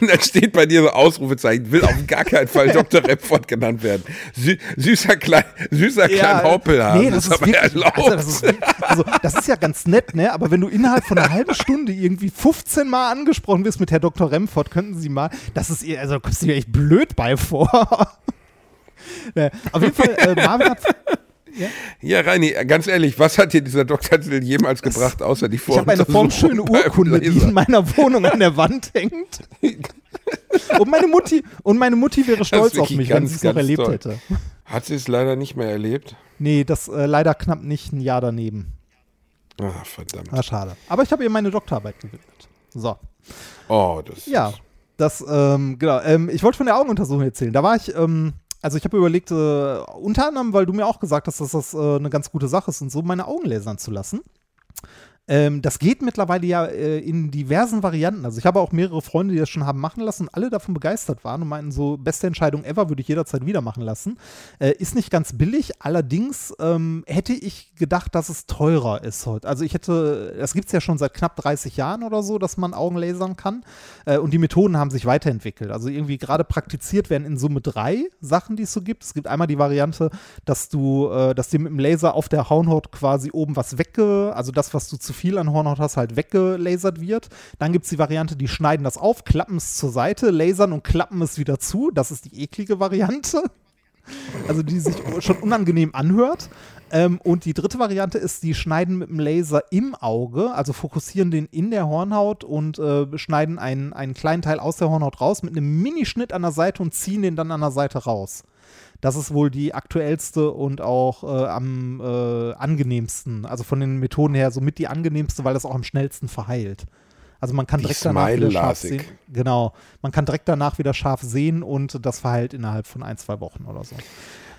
Und dann steht bei dir so Ausrufezeichen, will auf gar keinen Fall Dr. Remford genannt werden. Sü süßer klein, süßer klein Haupelhase. Nee, das ist aber wirklich, erlaubt. also das, ist, also das ist ja ganz nett, ne? Aber wenn du innerhalb von einer halben Stunde irgendwie 15 Mal angesprochen wirst mit Herr Dr. Remford, könnten Sie mal, das ist, ihr- also da kommst du dir echt blöd bei vor. Ne, Auf jeden Fall, äh, Marvin hat, Ja, Reini, ganz ehrlich, was hat dir dieser Doktortitel jemals gebracht, außer die ich habe eine formschöne Urkunde, die in meiner Wohnung an der Wand hängt. Und meine Mutti, und meine Mutti wäre stolz auf mich, wenn ganz, sie es noch erlebt toll. hätte. Hat sie es leider nicht mehr erlebt? Nee, das äh, leider knapp nicht ein Jahr daneben. Ah, verdammt. Ah, schade. Aber ich habe ihr meine Doktorarbeit gewidmet. So. Oh, das Ja, das, ähm, genau. Ähm, ich wollte von der Augenuntersuchung erzählen. Da war ich, ähm, also ich habe überlegt, äh, unter anderem, weil du mir auch gesagt hast, dass das äh, eine ganz gute Sache ist und so, meine Augen lasern zu lassen. Ähm, das geht mittlerweile ja äh, in diversen Varianten. Also ich habe auch mehrere Freunde, die das schon haben machen lassen und alle davon begeistert waren und meinten so, beste Entscheidung ever, würde ich jederzeit wieder machen lassen. Äh, ist nicht ganz billig, allerdings ähm, hätte ich gedacht, dass es teurer ist heute. Also ich hätte, das gibt es ja schon seit knapp 30 Jahren oder so, dass man Augen lasern kann. Äh, und die Methoden haben sich weiterentwickelt. Also irgendwie gerade praktiziert werden in Summe drei Sachen, die es so gibt. Es gibt einmal die Variante, dass du, äh, dass dir mit dem Laser auf der Hornhaut quasi oben was wegge, also das, was du zu viel an Hornhaut hast, halt weggelasert wird. Dann gibt es die Variante, die schneiden das auf, klappen es zur Seite, lasern und klappen es wieder zu. Das ist die eklige Variante. Also die sich schon unangenehm anhört. Ähm, und die dritte Variante ist, die schneiden mit dem Laser im Auge, also fokussieren den in der Hornhaut und äh, schneiden einen, einen kleinen Teil aus der Hornhaut raus mit einem Minischnitt an der Seite und ziehen den dann an der Seite raus. Das ist wohl die aktuellste und auch äh, am äh, angenehmsten, also von den Methoden her somit die angenehmste, weil das auch am schnellsten verheilt. Also man kann Die direkt danach wieder scharf sehen. Genau, man kann direkt danach wieder scharf sehen und das verheilt innerhalb von ein, zwei Wochen oder so.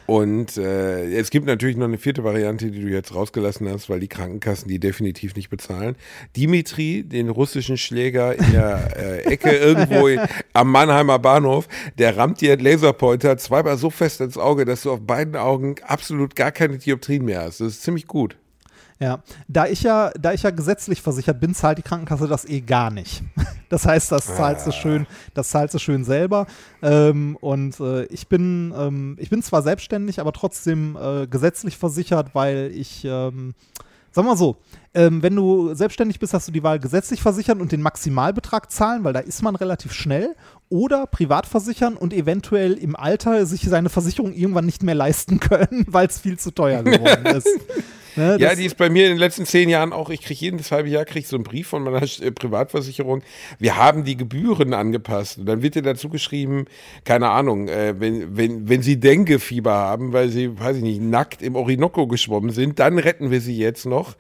Und äh, es gibt natürlich noch eine vierte Variante, die du jetzt rausgelassen hast, weil die Krankenkassen die definitiv nicht bezahlen. Dimitri, den russischen Schläger in der äh, Ecke irgendwo in, am Mannheimer Bahnhof, der rammt dir einen Laserpointer zweimal so fest ins Auge, dass du auf beiden Augen absolut gar keine Dioptrien mehr hast. Das ist ziemlich gut. Ja, da ich ja, da ich ja gesetzlich versichert bin, zahlt die Krankenkasse das eh gar nicht. Das heißt, das zahlst du schön, das zahlst du schön selber. Ähm, und äh, ich bin, ähm, ich bin zwar selbstständig, aber trotzdem äh, gesetzlich versichert, weil ich, ähm, Sag mal so, ähm, wenn du selbstständig bist, hast du die Wahl gesetzlich versichern und den Maximalbetrag zahlen, weil da ist man relativ schnell, oder privat versichern und eventuell im Alter sich seine Versicherung irgendwann nicht mehr leisten können, weil es viel zu teuer geworden ist. Ne, ja, die ist bei mir in den letzten zehn Jahren auch, ich kriege jedes halbe Jahr krieg so einen Brief von meiner äh, Privatversicherung, wir haben die Gebühren angepasst. Und dann wird dir dazu geschrieben, keine Ahnung, äh, wenn, wenn, wenn sie Denkefieber haben, weil sie, weiß ich nicht, nackt im Orinoco geschwommen sind, dann retten wir sie jetzt noch.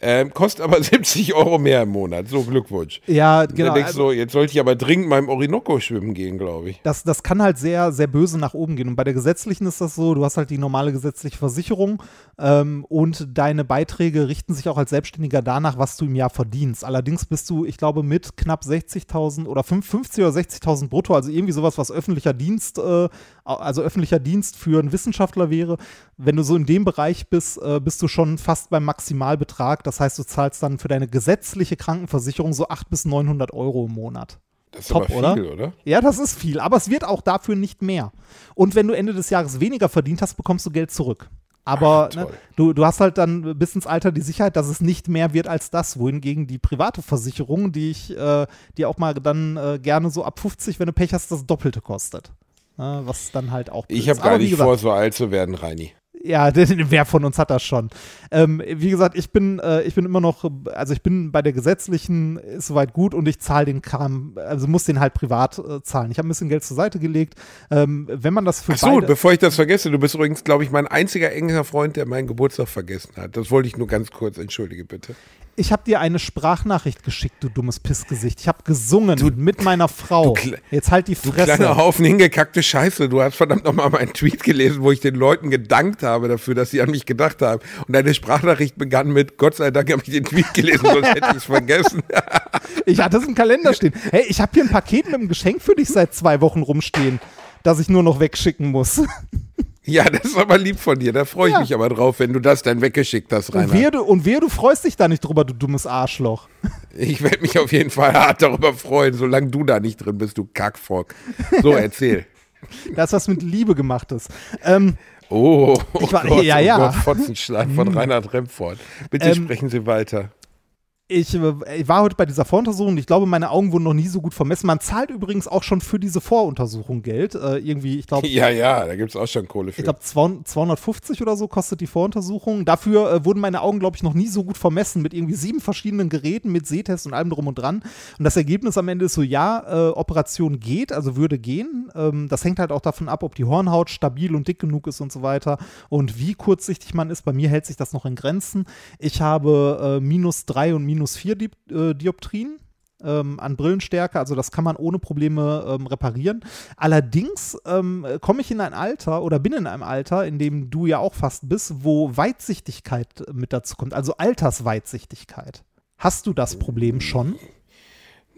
Ähm, kostet aber 70 Euro mehr im Monat. So Glückwunsch. Ja, genau. Dann denkst du, also, jetzt sollte ich aber dringend mal im Orinoco schwimmen gehen, glaube ich. Das, das kann halt sehr, sehr böse nach oben gehen. Und bei der gesetzlichen ist das so, du hast halt die normale gesetzliche Versicherung ähm, und deine Beiträge richten sich auch als Selbstständiger danach, was du im Jahr verdienst. Allerdings bist du, ich glaube, mit knapp 60.000 oder 50 oder 60.000 brutto, also irgendwie sowas, was öffentlicher Dienst, äh, also öffentlicher Dienst für einen Wissenschaftler wäre. Wenn du so in dem Bereich bist, äh, bist du schon fast beim Maximalbetrag. Das heißt, du zahlst dann für deine gesetzliche Krankenversicherung so 800 bis 900 Euro im Monat. Das ist Top, viel, oder? oder? Ja, das ist viel, aber es wird auch dafür nicht mehr. Und wenn du Ende des Jahres weniger verdient hast, bekommst du Geld zurück. Aber Ach, ne, du, du hast halt dann bis ins Alter die Sicherheit, dass es nicht mehr wird als das, wohingegen die private Versicherung, die ich äh, die auch mal dann äh, gerne so ab 50, wenn du Pech hast, das Doppelte kostet. Äh, was dann halt auch. Ich habe gar nicht gesagt, vor, so alt zu werden, Reini. Ja, wer von uns hat das schon? Ähm, wie gesagt, ich bin, äh, ich bin immer noch, also ich bin bei der gesetzlichen, ist soweit gut und ich zahle den Kram, also muss den halt privat äh, zahlen. Ich habe ein bisschen Geld zur Seite gelegt. Ähm, wenn man das für Ach so, bevor ich das vergesse, du bist übrigens, glaube ich, mein einziger enger Freund, der meinen Geburtstag vergessen hat. Das wollte ich nur ganz kurz, entschuldige bitte ich habe dir eine Sprachnachricht geschickt, du dummes Pissgesicht. Ich habe gesungen du, mit meiner Frau. Jetzt halt die Fresse. Du kleiner Haufen hingekackte Scheiße. Du hast verdammt nochmal meinen Tweet gelesen, wo ich den Leuten gedankt habe dafür, dass sie an mich gedacht haben. Und deine Sprachnachricht begann mit, Gott sei Dank habe ich den Tweet gelesen, sonst hätte ich es vergessen. ich hatte es im Kalender stehen. Hey, ich habe hier ein Paket mit einem Geschenk für dich seit zwei Wochen rumstehen, das ich nur noch wegschicken muss. Ja, das ist aber lieb von dir. Da freue ich ja. mich aber drauf, wenn du das dann weggeschickt hast, Rainer. Und wer, du, und wer du freust dich da nicht drüber, du dummes Arschloch. Ich werde mich auf jeden Fall hart darüber freuen, solange du da nicht drin bist, du Kackfock. So, erzähl. das, was mit Liebe gemacht ist. Ähm, oh, oh war, Gott, ja, ja. Oh Gott, Fotzenschlag von hm. Reinhard Remford. Bitte ähm, sprechen Sie weiter ich, äh, ich, war heute bei dieser Voruntersuchung und ich glaube, meine Augen wurden noch nie so gut vermessen. Man zahlt übrigens auch schon für diese Voruntersuchung Geld. Äh, irgendwie, ich glaube. Ja, ja, da gibt es auch schon Kohle für. Ich glaube, 250 oder so kostet die Voruntersuchung. Dafür äh, wurden meine Augen, glaube ich, noch nie so gut vermessen mit irgendwie sieben verschiedenen Geräten, mit Sehtest und allem drum und dran. Und das Ergebnis am Ende ist so: ja, äh, Operation geht, also würde gehen. Ähm, das hängt halt auch davon ab, ob die Hornhaut stabil und dick genug ist und so weiter und wie kurzsichtig man ist. Bei mir hält sich das noch in Grenzen. Ich habe äh, minus drei und minus minus 4 Di äh, Dioptrien. Ähm, an Brillenstärke, also das kann man ohne Probleme ähm, reparieren. Allerdings ähm, komme ich in ein Alter oder bin in einem Alter, in dem du ja auch fast bist, wo Weitsichtigkeit mit dazu kommt, also Altersweitsichtigkeit. Hast du das Problem schon?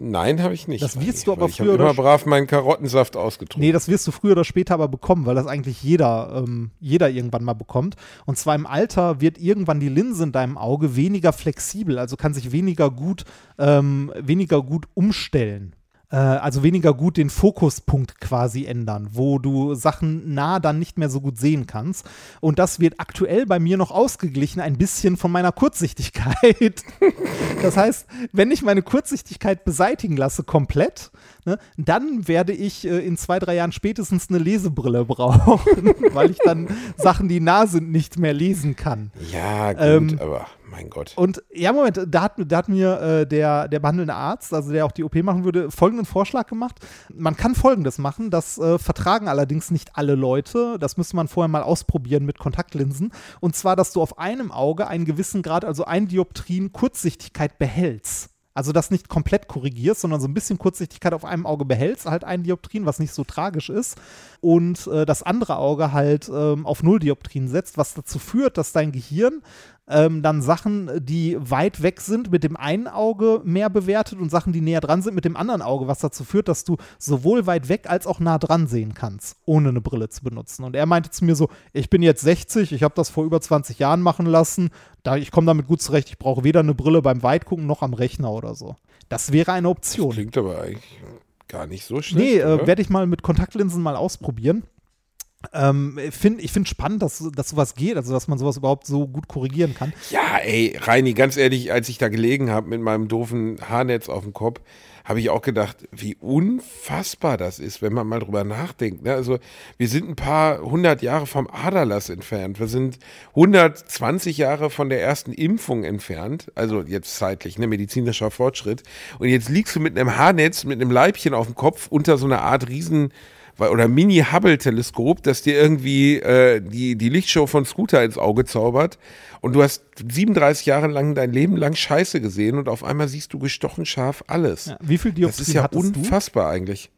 Nein, habe ich nicht. Das wirst du aber ich früher. Ich immer brav meinen Karottensaft ausgetrunken. Nee, das wirst du früher oder später aber bekommen, weil das eigentlich jeder, ähm, jeder irgendwann mal bekommt. Und zwar im Alter wird irgendwann die Linse in deinem Auge weniger flexibel, also kann sich weniger gut, ähm, weniger gut umstellen also weniger gut den Fokuspunkt quasi ändern, wo du Sachen nah dann nicht mehr so gut sehen kannst. Und das wird aktuell bei mir noch ausgeglichen, ein bisschen von meiner Kurzsichtigkeit. das heißt, wenn ich meine Kurzsichtigkeit beseitigen lasse komplett, ne, dann werde ich äh, in zwei, drei Jahren spätestens eine Lesebrille brauchen, weil ich dann Sachen, die nah sind, nicht mehr lesen kann. Ja, gut, ähm, aber mein Gott. Und ja, Moment, da hat, da hat mir äh, der, der behandelnde Arzt, also der auch die OP machen würde, folgenden Vorschlag gemacht. Man kann folgendes machen, das äh, vertragen allerdings nicht alle Leute. Das müsste man vorher mal ausprobieren mit Kontaktlinsen. Und zwar, dass du auf einem Auge einen gewissen Grad, also ein Dioptrien Kurzsichtigkeit behältst. Also das nicht komplett korrigierst, sondern so ein bisschen Kurzsichtigkeit auf einem Auge behältst, halt ein Dioptrien, was nicht so tragisch ist. Und äh, das andere Auge halt ähm, auf Null Dioptrien setzt, was dazu führt, dass dein Gehirn ähm, dann Sachen, die weit weg sind, mit dem einen Auge mehr bewertet und Sachen, die näher dran sind, mit dem anderen Auge, was dazu führt, dass du sowohl weit weg als auch nah dran sehen kannst, ohne eine Brille zu benutzen. Und er meinte zu mir so, ich bin jetzt 60, ich habe das vor über 20 Jahren machen lassen, da, ich komme damit gut zurecht, ich brauche weder eine Brille beim Weitgucken noch am Rechner oder so. Das wäre eine Option. Das klingt aber eigentlich gar nicht so schlecht. Nee, äh, werde ich mal mit Kontaktlinsen mal ausprobieren. Ähm, find, ich finde spannend, dass, dass sowas geht, also dass man sowas überhaupt so gut korrigieren kann. Ja, ey, Reini, ganz ehrlich, als ich da gelegen habe mit meinem doofen Haarnetz auf dem Kopf, habe ich auch gedacht, wie unfassbar das ist, wenn man mal drüber nachdenkt. Ne? Also wir sind ein paar hundert Jahre vom Aderlass entfernt. Wir sind 120 Jahre von der ersten Impfung entfernt. Also jetzt zeitlich, ne, medizinischer Fortschritt. Und jetzt liegst du mit einem Haarnetz, mit einem Leibchen auf dem Kopf unter so einer Art riesen oder Mini-Hubble-Teleskop, das dir irgendwie äh, die, die Lichtshow von Scooter ins Auge zaubert und du hast 37 Jahre lang dein Leben lang Scheiße gesehen und auf einmal siehst du gestochen scharf alles. Ja, wie viel Dioptrien Das ist ja du? unfassbar eigentlich.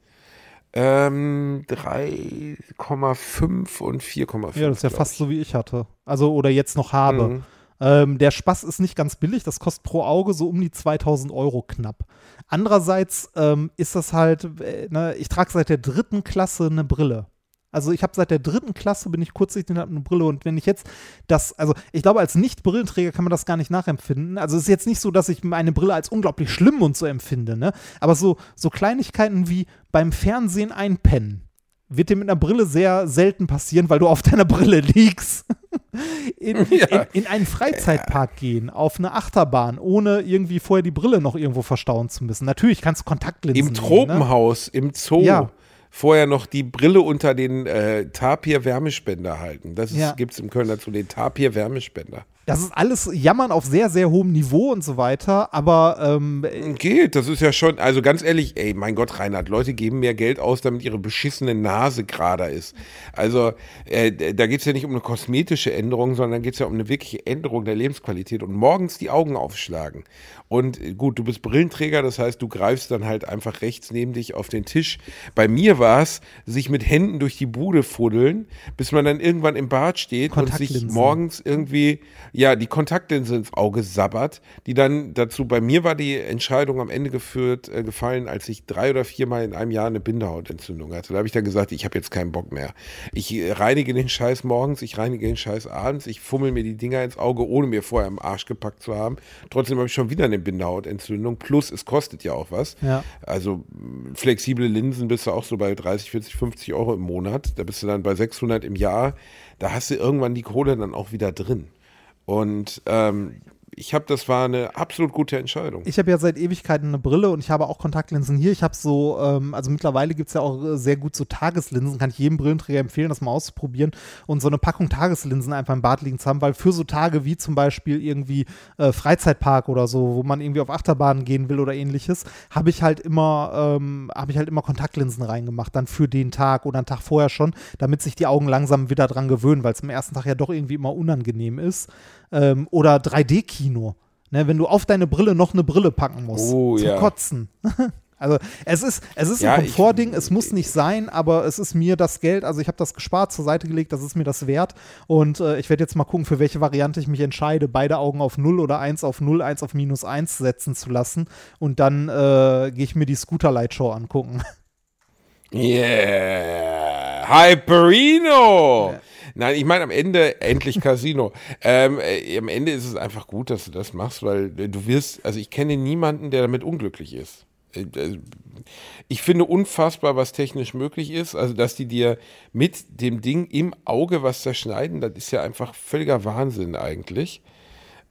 Ähm, 3,5 und 4,5. Ja, das ist ja fast ich. so wie ich hatte. Also, oder jetzt noch habe. Mhm. Ähm, der Spaß ist nicht ganz billig, das kostet pro Auge so um die 2000 Euro knapp. Andererseits ähm, ist das halt, äh, ne, ich trage seit der dritten Klasse eine Brille. Also ich habe seit der dritten Klasse bin ich kurzsichtig und habe eine Brille und wenn ich jetzt das, also ich glaube als Nicht-Brillenträger kann man das gar nicht nachempfinden. Also es ist jetzt nicht so, dass ich meine Brille als unglaublich schlimm und so empfinde, ne? Aber so, so Kleinigkeiten wie beim Fernsehen einpennen wird dir mit einer Brille sehr selten passieren, weil du auf deiner Brille liegst. In, Ja. in, in einen Freizeitpark gehen, auf eine Achterbahn, ohne irgendwie vorher die Brille noch irgendwo verstauen zu müssen. Natürlich kannst du Kontaktlinsen Im nehmen, ne? Tropenhaus, im Zoo. Ja. Vorher noch die Brille unter den äh, Tapir-Wärmespender halten. Das Ja. gibt es im Kölner Zoo, den Tapir-Wärmespender. Das ist alles Jammern auf sehr, sehr hohem Niveau und so weiter, aber ähm, Geht, das ist ja schon, also ganz ehrlich, ey, mein Gott, Reinhard, Leute geben mehr Geld aus, damit ihre beschissene Nase gerader ist. Also, äh, da geht es ja nicht um eine kosmetische Änderung, sondern geht es ja um eine wirkliche Änderung der Lebensqualität und morgens die Augen aufschlagen. Und äh, gut, du bist Brillenträger, das heißt, du greifst dann halt einfach rechts neben dich auf den Tisch. Bei mir war es, sich mit Händen durch die Bude fuddeln, bis man dann irgendwann im Bad steht und sich morgens irgendwie, ja, die Kontaktlinse ins Auge sabbert, die dann dazu, bei mir war die Entscheidung am Ende geführt, äh, gefallen, als ich drei oder viermal in einem Jahr eine Bindehautentzündung hatte. Da habe ich dann gesagt, ich habe jetzt keinen Bock mehr. Ich äh, reinige den Scheiß morgens, ich reinige den Scheiß abends, ich fummel mir die Dinger ins Auge, ohne mir vorher im Arsch gepackt zu haben. Trotzdem habe ich schon wieder eine Bindehautentzündung, plus es kostet ja auch was. Ja. Also flexible Linsen bist du auch so bei 30, 40, 50 Euro im Monat. Da bist du dann bei 600 im Jahr. Da hast du irgendwann die Kohle dann auch wieder drin. Und ähm, ich habe, das war eine absolut gute Entscheidung. ich habe ja seit Ewigkeiten eine Brille und ich habe auch Kontaktlinsen hier. Ich habe so, ähm, also mittlerweile gibt es ja auch äh, sehr gut so Tageslinsen, kann ich jedem Brillenträger empfehlen, das mal auszuprobieren und so eine Packung Tageslinsen einfach im Bad liegen zu haben, weil für so Tage wie zum Beispiel irgendwie äh, Freizeitpark oder so, wo man irgendwie auf Achterbahnen gehen will oder ähnliches, habe ich halt immer, ähm, habe ich halt immer Kontaktlinsen reingemacht, dann für den Tag oder einen Tag vorher schon, damit sich die Augen langsam wieder dran gewöhnen, weil es am ersten Tag ja doch irgendwie immer unangenehm ist. Ähm, oder 3D-Kino. Ne, wenn du auf deine Brille noch eine Brille packen musst. Oh, zum ja. Kotzen. Also es ist, es ist Ja, ein Komfortding, es muss nicht sein, aber es ist mir das Geld, also ich habe das gespart, zur Seite gelegt, das ist mir das wert und äh, ich werde jetzt mal gucken, für welche Variante ich mich entscheide, beide Augen auf 0 oder 1 auf 0, 1 auf minus 1 setzen zu lassen und dann äh, gehe ich mir die Scooter Light Show angucken. Yeah, Hyperino. Nein, ich meine am Ende endlich Casino. ähm, äh, am Ende ist es einfach gut, dass du das machst, weil äh, du wirst, also ich kenne niemanden, der damit unglücklich ist. Äh, äh, Ich finde unfassbar, was technisch möglich ist. Also, dass die dir mit dem Ding im Auge was zerschneiden, das ist ja einfach völliger Wahnsinn eigentlich.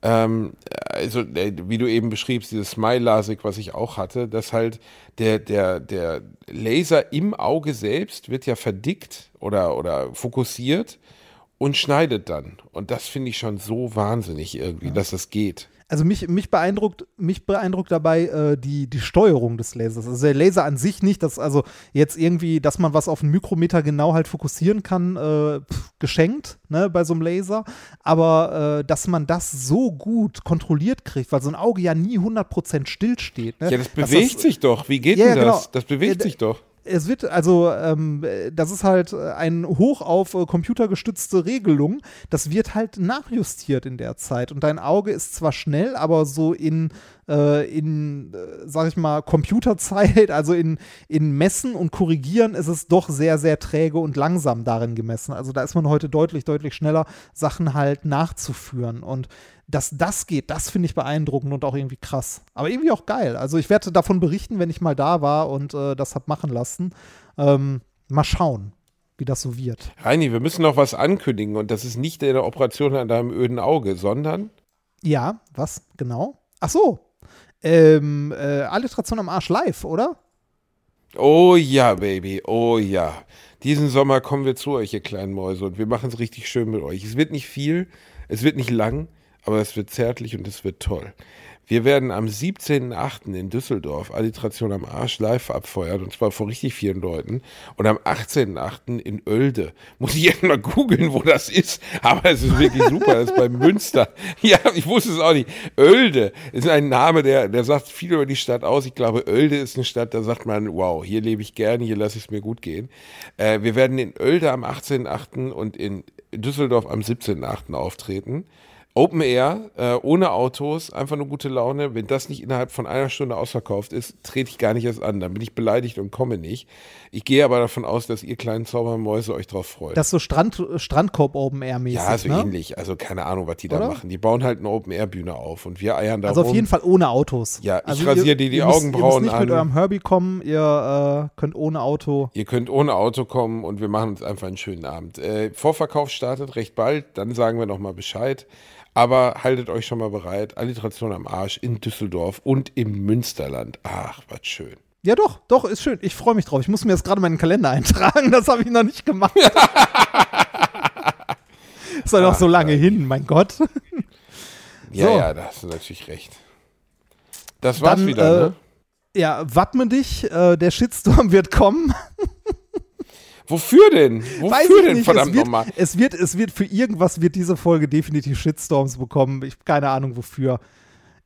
Ähm, also, äh, wie du eben beschriebst, dieses Smile-Lasik, was ich auch hatte, dass halt der, der, der Laser im Auge selbst wird ja verdickt oder, oder fokussiert und schneidet dann. Und das finde ich schon so wahnsinnig irgendwie, dass das geht. Also mich, mich beeindruckt, mich beeindruckt dabei äh, die, die Steuerung des Lasers. Also der Laser an sich nicht, dass also jetzt irgendwie, dass man was auf einen Mikrometer genau halt fokussieren kann, äh, pff, geschenkt, ne, bei so einem Laser. Aber äh, dass man das so gut kontrolliert kriegt, weil so ein Auge ja nie 100% stillsteht. Ne? Ja, das bewegt sich doch. Wie geht Ja, denn das? genau. Das bewegt Ja, sich doch. Es wird also, ähm, das ist halt ein Hoch auf äh, computergestützte Regelung. Das wird halt nachjustiert in der Zeit. Und dein Auge ist zwar schnell, aber so in, äh, in äh, sag ich mal, Computerzeit, also in, in Messen und Korrigieren ist es doch sehr, sehr träge und langsam darin gemessen. Also da ist man heute deutlich, deutlich schneller, Sachen halt nachzuführen. Und dass das geht, das finde ich beeindruckend und auch irgendwie krass. Aber irgendwie auch geil. Also ich werde davon berichten, wenn ich mal da war und äh, das hab machen lassen. Ähm, mal schauen. wie das so wird. Reini, wir müssen noch was ankündigen und das ist nicht eine Operation an deinem öden Auge, sondern Ja, was genau? Ach so. Ähm, äh, Alliteration am Arsch live, oder? Oh ja, Baby, oh ja. Diesen Sommer kommen wir zu euch, ihr kleinen Mäuse, und wir machen es richtig schön mit euch. Es wird nicht viel, es wird nicht lang, aber es wird zärtlich und es wird toll. Wir werden am 17.08. in Düsseldorf Alliteration am Arsch live abfeuern und zwar vor richtig vielen Leuten. Und am 18.08. in Oelde. Muss ich jetzt mal googeln, wo das ist. Aber es ist wirklich super. Das ist bei Münster. Ja, ich wusste es auch nicht. Oelde ist ein Name, der, der sagt viel über die Stadt aus. Ich glaube, Oelde ist eine Stadt, da sagt man, wow, hier lebe ich gerne, hier lasse ich es mir gut gehen. Äh, wir werden in Oelde am 18.08. und in Düsseldorf am 17.08. auftreten. Open Air, äh, ohne Autos, einfach nur gute Laune. Wenn das nicht innerhalb von einer Stunde ausverkauft ist, trete ich gar nicht erst an. Dann bin ich beleidigt und komme nicht. Ich gehe aber davon aus, dass ihr kleinen Zaubermäuse euch drauf freut. Das ist so Strand, Strandkorb Open Air mäßig. ja, so ne? ähnlich. Also keine Ahnung, was die da Oder? machen. Die bauen halt eine Open Air Bühne auf und wir eiern da Also auf jeden Fall ohne Autos. Ja, ich also rasiere dir die ihr Augenbrauen ihr müsst nicht mit an. eurem Herbie kommen, ihr äh, könnt ohne Auto. Ihr könnt ohne Auto kommen und wir machen uns einfach einen schönen Abend. Äh, Vorverkauf startet recht bald, dann sagen wir nochmal Bescheid. Aber haltet euch schon mal bereit. Alliteration am Arsch in Düsseldorf und im Münsterland. Ach, was schön. Ja, doch, doch, ist schön. Ich freue mich drauf. Ich muss mir jetzt gerade meinen Kalender eintragen. Das habe ich noch nicht gemacht. ist ja noch so lange hin, mein Gott. Ja, So. ja, da hast du natürlich recht. Das war's Dann, wieder, äh, ne? Ja, wappne dich. Äh, der Shitstorm wird kommen. Wofür denn? Wofür Weiß ich denn, nicht. verdammt es wird, nochmal? Es wird, es wird für irgendwas wird diese Folge definitiv Shitstorms bekommen. Ich keine Ahnung wofür.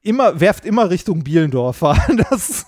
Immer, werft immer Richtung Bielendorfer. Das,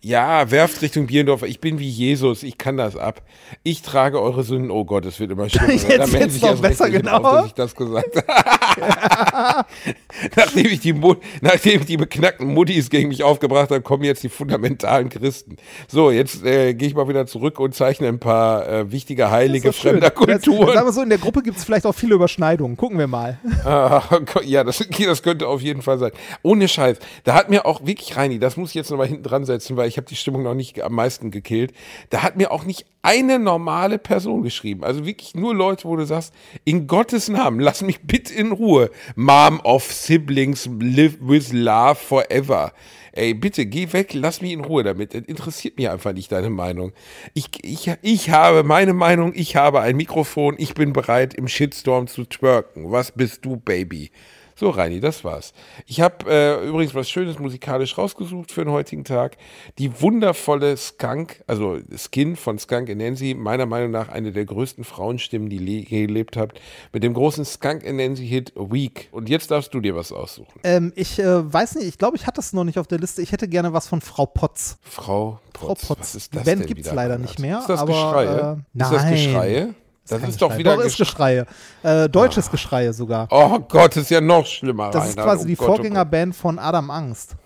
Ja, werft Richtung Bierendorfer. Ich bin wie Jesus, ich kann das ab. Ich trage eure Sünden. Oh Gott, es wird immer schlimmer. Jetzt Da sich noch besser, genau. drauf, dass ich das gesagt habe. nachdem, ich die nachdem ich die beknackten Muttis gegen mich aufgebracht habe, kommen jetzt die fundamentalen Christen. So, jetzt äh, gehe ich mal wieder zurück und zeichne ein paar äh, wichtige Heilige fremder Das- Kulturen. wir so, in der Gruppe gibt es vielleicht auch viele Überschneidungen. Gucken wir mal. Ah, Gott, ja, das, das könnte auf jeden Fall sein. Ohne Scheiß. Da hat mir auch wirklich, Reini, das muss ich jetzt nochmal hinten dran setzen, weil ich habe die Stimmung noch nicht am meisten gekillt. Da hat mir auch nicht eine normale Person geschrieben. Also wirklich nur Leute, wo du sagst, in Gottes Namen, lass mich bitte in Ruhe. Mom of Siblings live with love forever. Ey, bitte, geh weg, lass mich in Ruhe damit. Das interessiert mich einfach nicht deine Meinung. Ich, ich, ich habe meine Meinung, ich habe ein Mikrofon, ich bin bereit, im Shitstorm zu twerken. Was bist du, Baby? So, Reini, das war's. Ich habe äh, übrigens was Schönes musikalisch rausgesucht für den heutigen Tag. Die wundervolle Skunk, also Skin von Skunk Anansi, meiner Meinung nach eine der größten Frauenstimmen, die le gelebt habt, mit dem großen Skunk Anansi-Hit Week. Und jetzt darfst du dir was aussuchen. Ähm, ich äh, weiß nicht, ich glaube, ich hatte es noch nicht auf der Liste. Ich hätte gerne was von Frau Potz. Frau Frau Potz, Potz. was ist Die das Band denn gibt's wieder, leider nicht mehr, Ist das aber, Geschreie? äh, ist das nein. Das Kein ist doch wieder Doch, ist Geschrei. Geschreie. Äh, deutsches Geschreie sogar. Oh Gott, ist ja noch schlimmer. Das ist quasi Oh die oh. Vorgängerband von Adam Angst.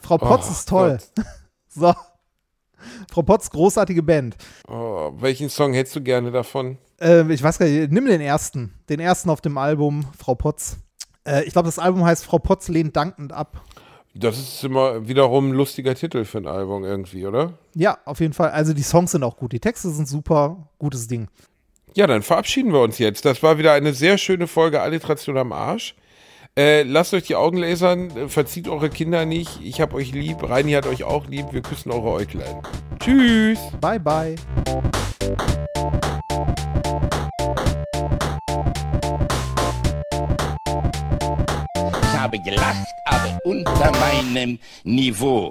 Frau Potz Oh ist toll. So. Frau Potz, großartige Band. Oh, welchen Song hättest du gerne davon? Äh, ich weiß gar nicht, nimm den ersten. Den ersten auf dem Album, Frau Potz. Äh, ich glaube, das Album heißt Frau Potz lehnt dankend ab. Das ist immer wiederum ein lustiger Titel für ein Album irgendwie, oder? Ja, auf jeden Fall. Also die Songs sind auch gut. Die Texte sind super. Gutes Ding. Ja, dann verabschieden wir uns jetzt. Das war wieder eine sehr schöne Folge Alliteration am Arsch. Äh, lasst euch die Augen lasern, äh, verzieht eure Kinder nicht. Ich hab euch lieb, Reini hat euch auch lieb. Wir küssen eure Äuglein. Tschüss. Bye, bye. Ich habe gelacht, aber unter meinem Niveau.